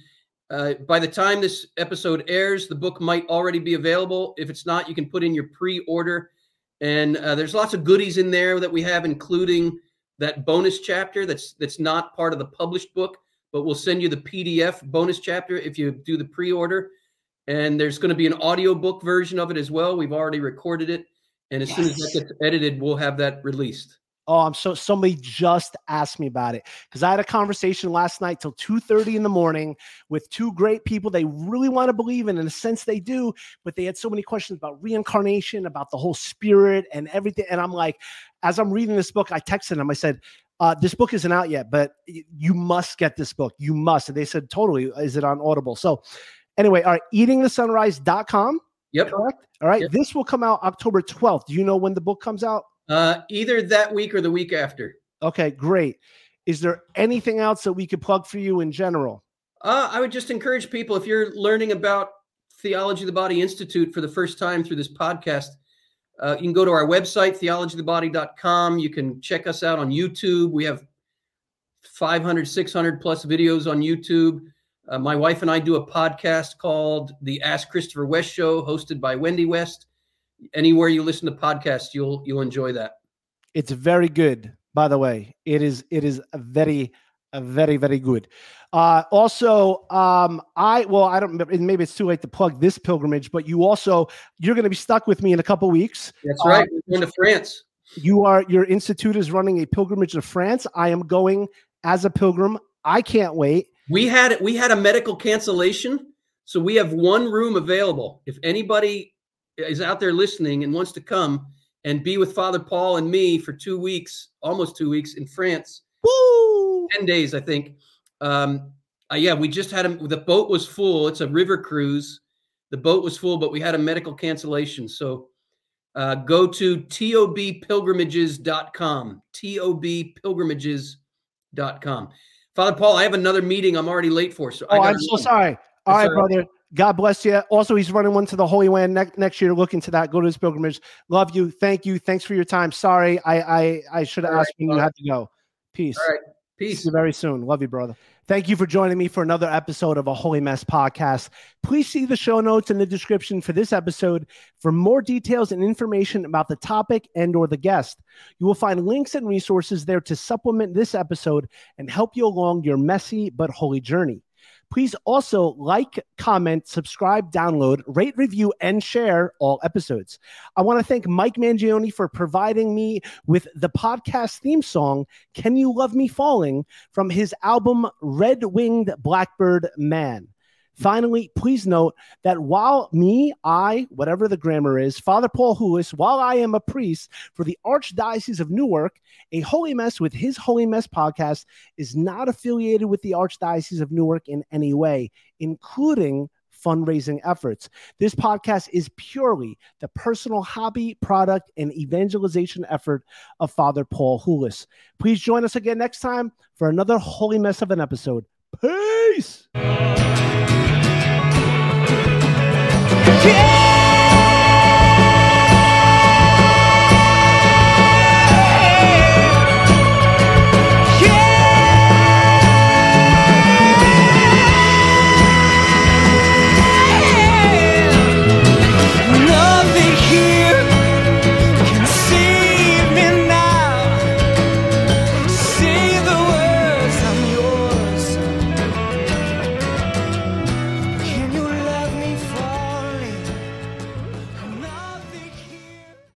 Uh, by the time this episode airs, the book might already be available. If it's not, you can put in your pre-order, and uh, there's lots of goodies in there that we have, including that bonus chapter that's that's not part of the published book, but we'll send you the PDF bonus chapter if you do the pre-order. And there's going to be an audiobook version of it as well. We've already recorded it, and as yes. soon as that gets edited, we'll have that released. Oh, I'm so somebody just asked me about it because I had a conversation last night till 2:30 in the morning with two great people they really want to believe in. In a sense, they do, but they had so many questions about reincarnation, about the whole spirit and everything. And I'm like, as I'm reading this book, I texted them. I said, uh, this book isn't out yet, but you must get this book. You must. And they said, totally. Is it on Audible? So anyway, all right, eatingthesunrise.com. Yep. Correct. All right. Yep. This will come out October 12th. Do you know when the book comes out? Uh, either that week or the week after. Okay, great. Is there anything else that we could plug for you in general? Uh, I would just encourage people if you're learning about Theology of the Body Institute for the first time through this podcast, uh, you can go to our website, theologyofthebody.com. You can check us out on YouTube. We have 500, 600 plus videos on YouTube. Uh, my wife and I do a podcast called The Ask Christopher West Show, hosted by Wendy West anywhere you listen to podcasts, you'll you'll enjoy that. It's very good, by the way. It is it is a very a very very good. Uh, also, um, I well, I don't maybe it's too late to plug this pilgrimage, but you also you're going to be stuck with me in a couple weeks. That's right. Uh, We're going to France. You are your institute is running a pilgrimage to France. I am going as a pilgrim. I can't wait. We had we had a medical cancellation, so we have one room available. If anybody is out there listening and wants to come and be with Father Paul and me for two weeks, almost two weeks in France, Woo! 10 days, I think. Um, uh, yeah, we just had a, the boat was full. It's a river cruise. The boat was full, but we had a medical cancellation. So uh, go to tobpilgrimages.com, tobpilgrimages.com. Father Paul, I have another meeting I'm already late for. So oh, I'm so sorry. All right, brother. God bless you. Also, he's running one to the Holy Land ne- next year. Look into that. Go to his pilgrimage. Love you. Thank you. Thanks for your time. Sorry, I I, I should have asked right, when you had to go. Peace. All right. Peace. See you very soon. Love you, brother. Thank you for joining me for another episode of a Holy Mess podcast. Please see the show notes in the description for this episode for more details and information about the topic and or the guest. You will find links and resources there to supplement this episode and help you along your messy but holy journey. Please also like, comment, subscribe, download, rate, review, and share all episodes. I want to thank Mike Mangione for providing me with the podcast theme song, Can You Love Me Falling, from his album Red Winged Blackbird Man. Finally, please note that while me, I, whatever the grammar is, Father Paul Houlis, while I am a priest for the Archdiocese of Newark, a Holy Mess with his Holy Mess podcast is not affiliated with the Archdiocese of Newark in any way, including fundraising efforts. This podcast is purely the personal hobby, product, and evangelization effort of Father Paul Hulis. Please join us again next time for another Holy Mess of an episode. Peace! Yeah.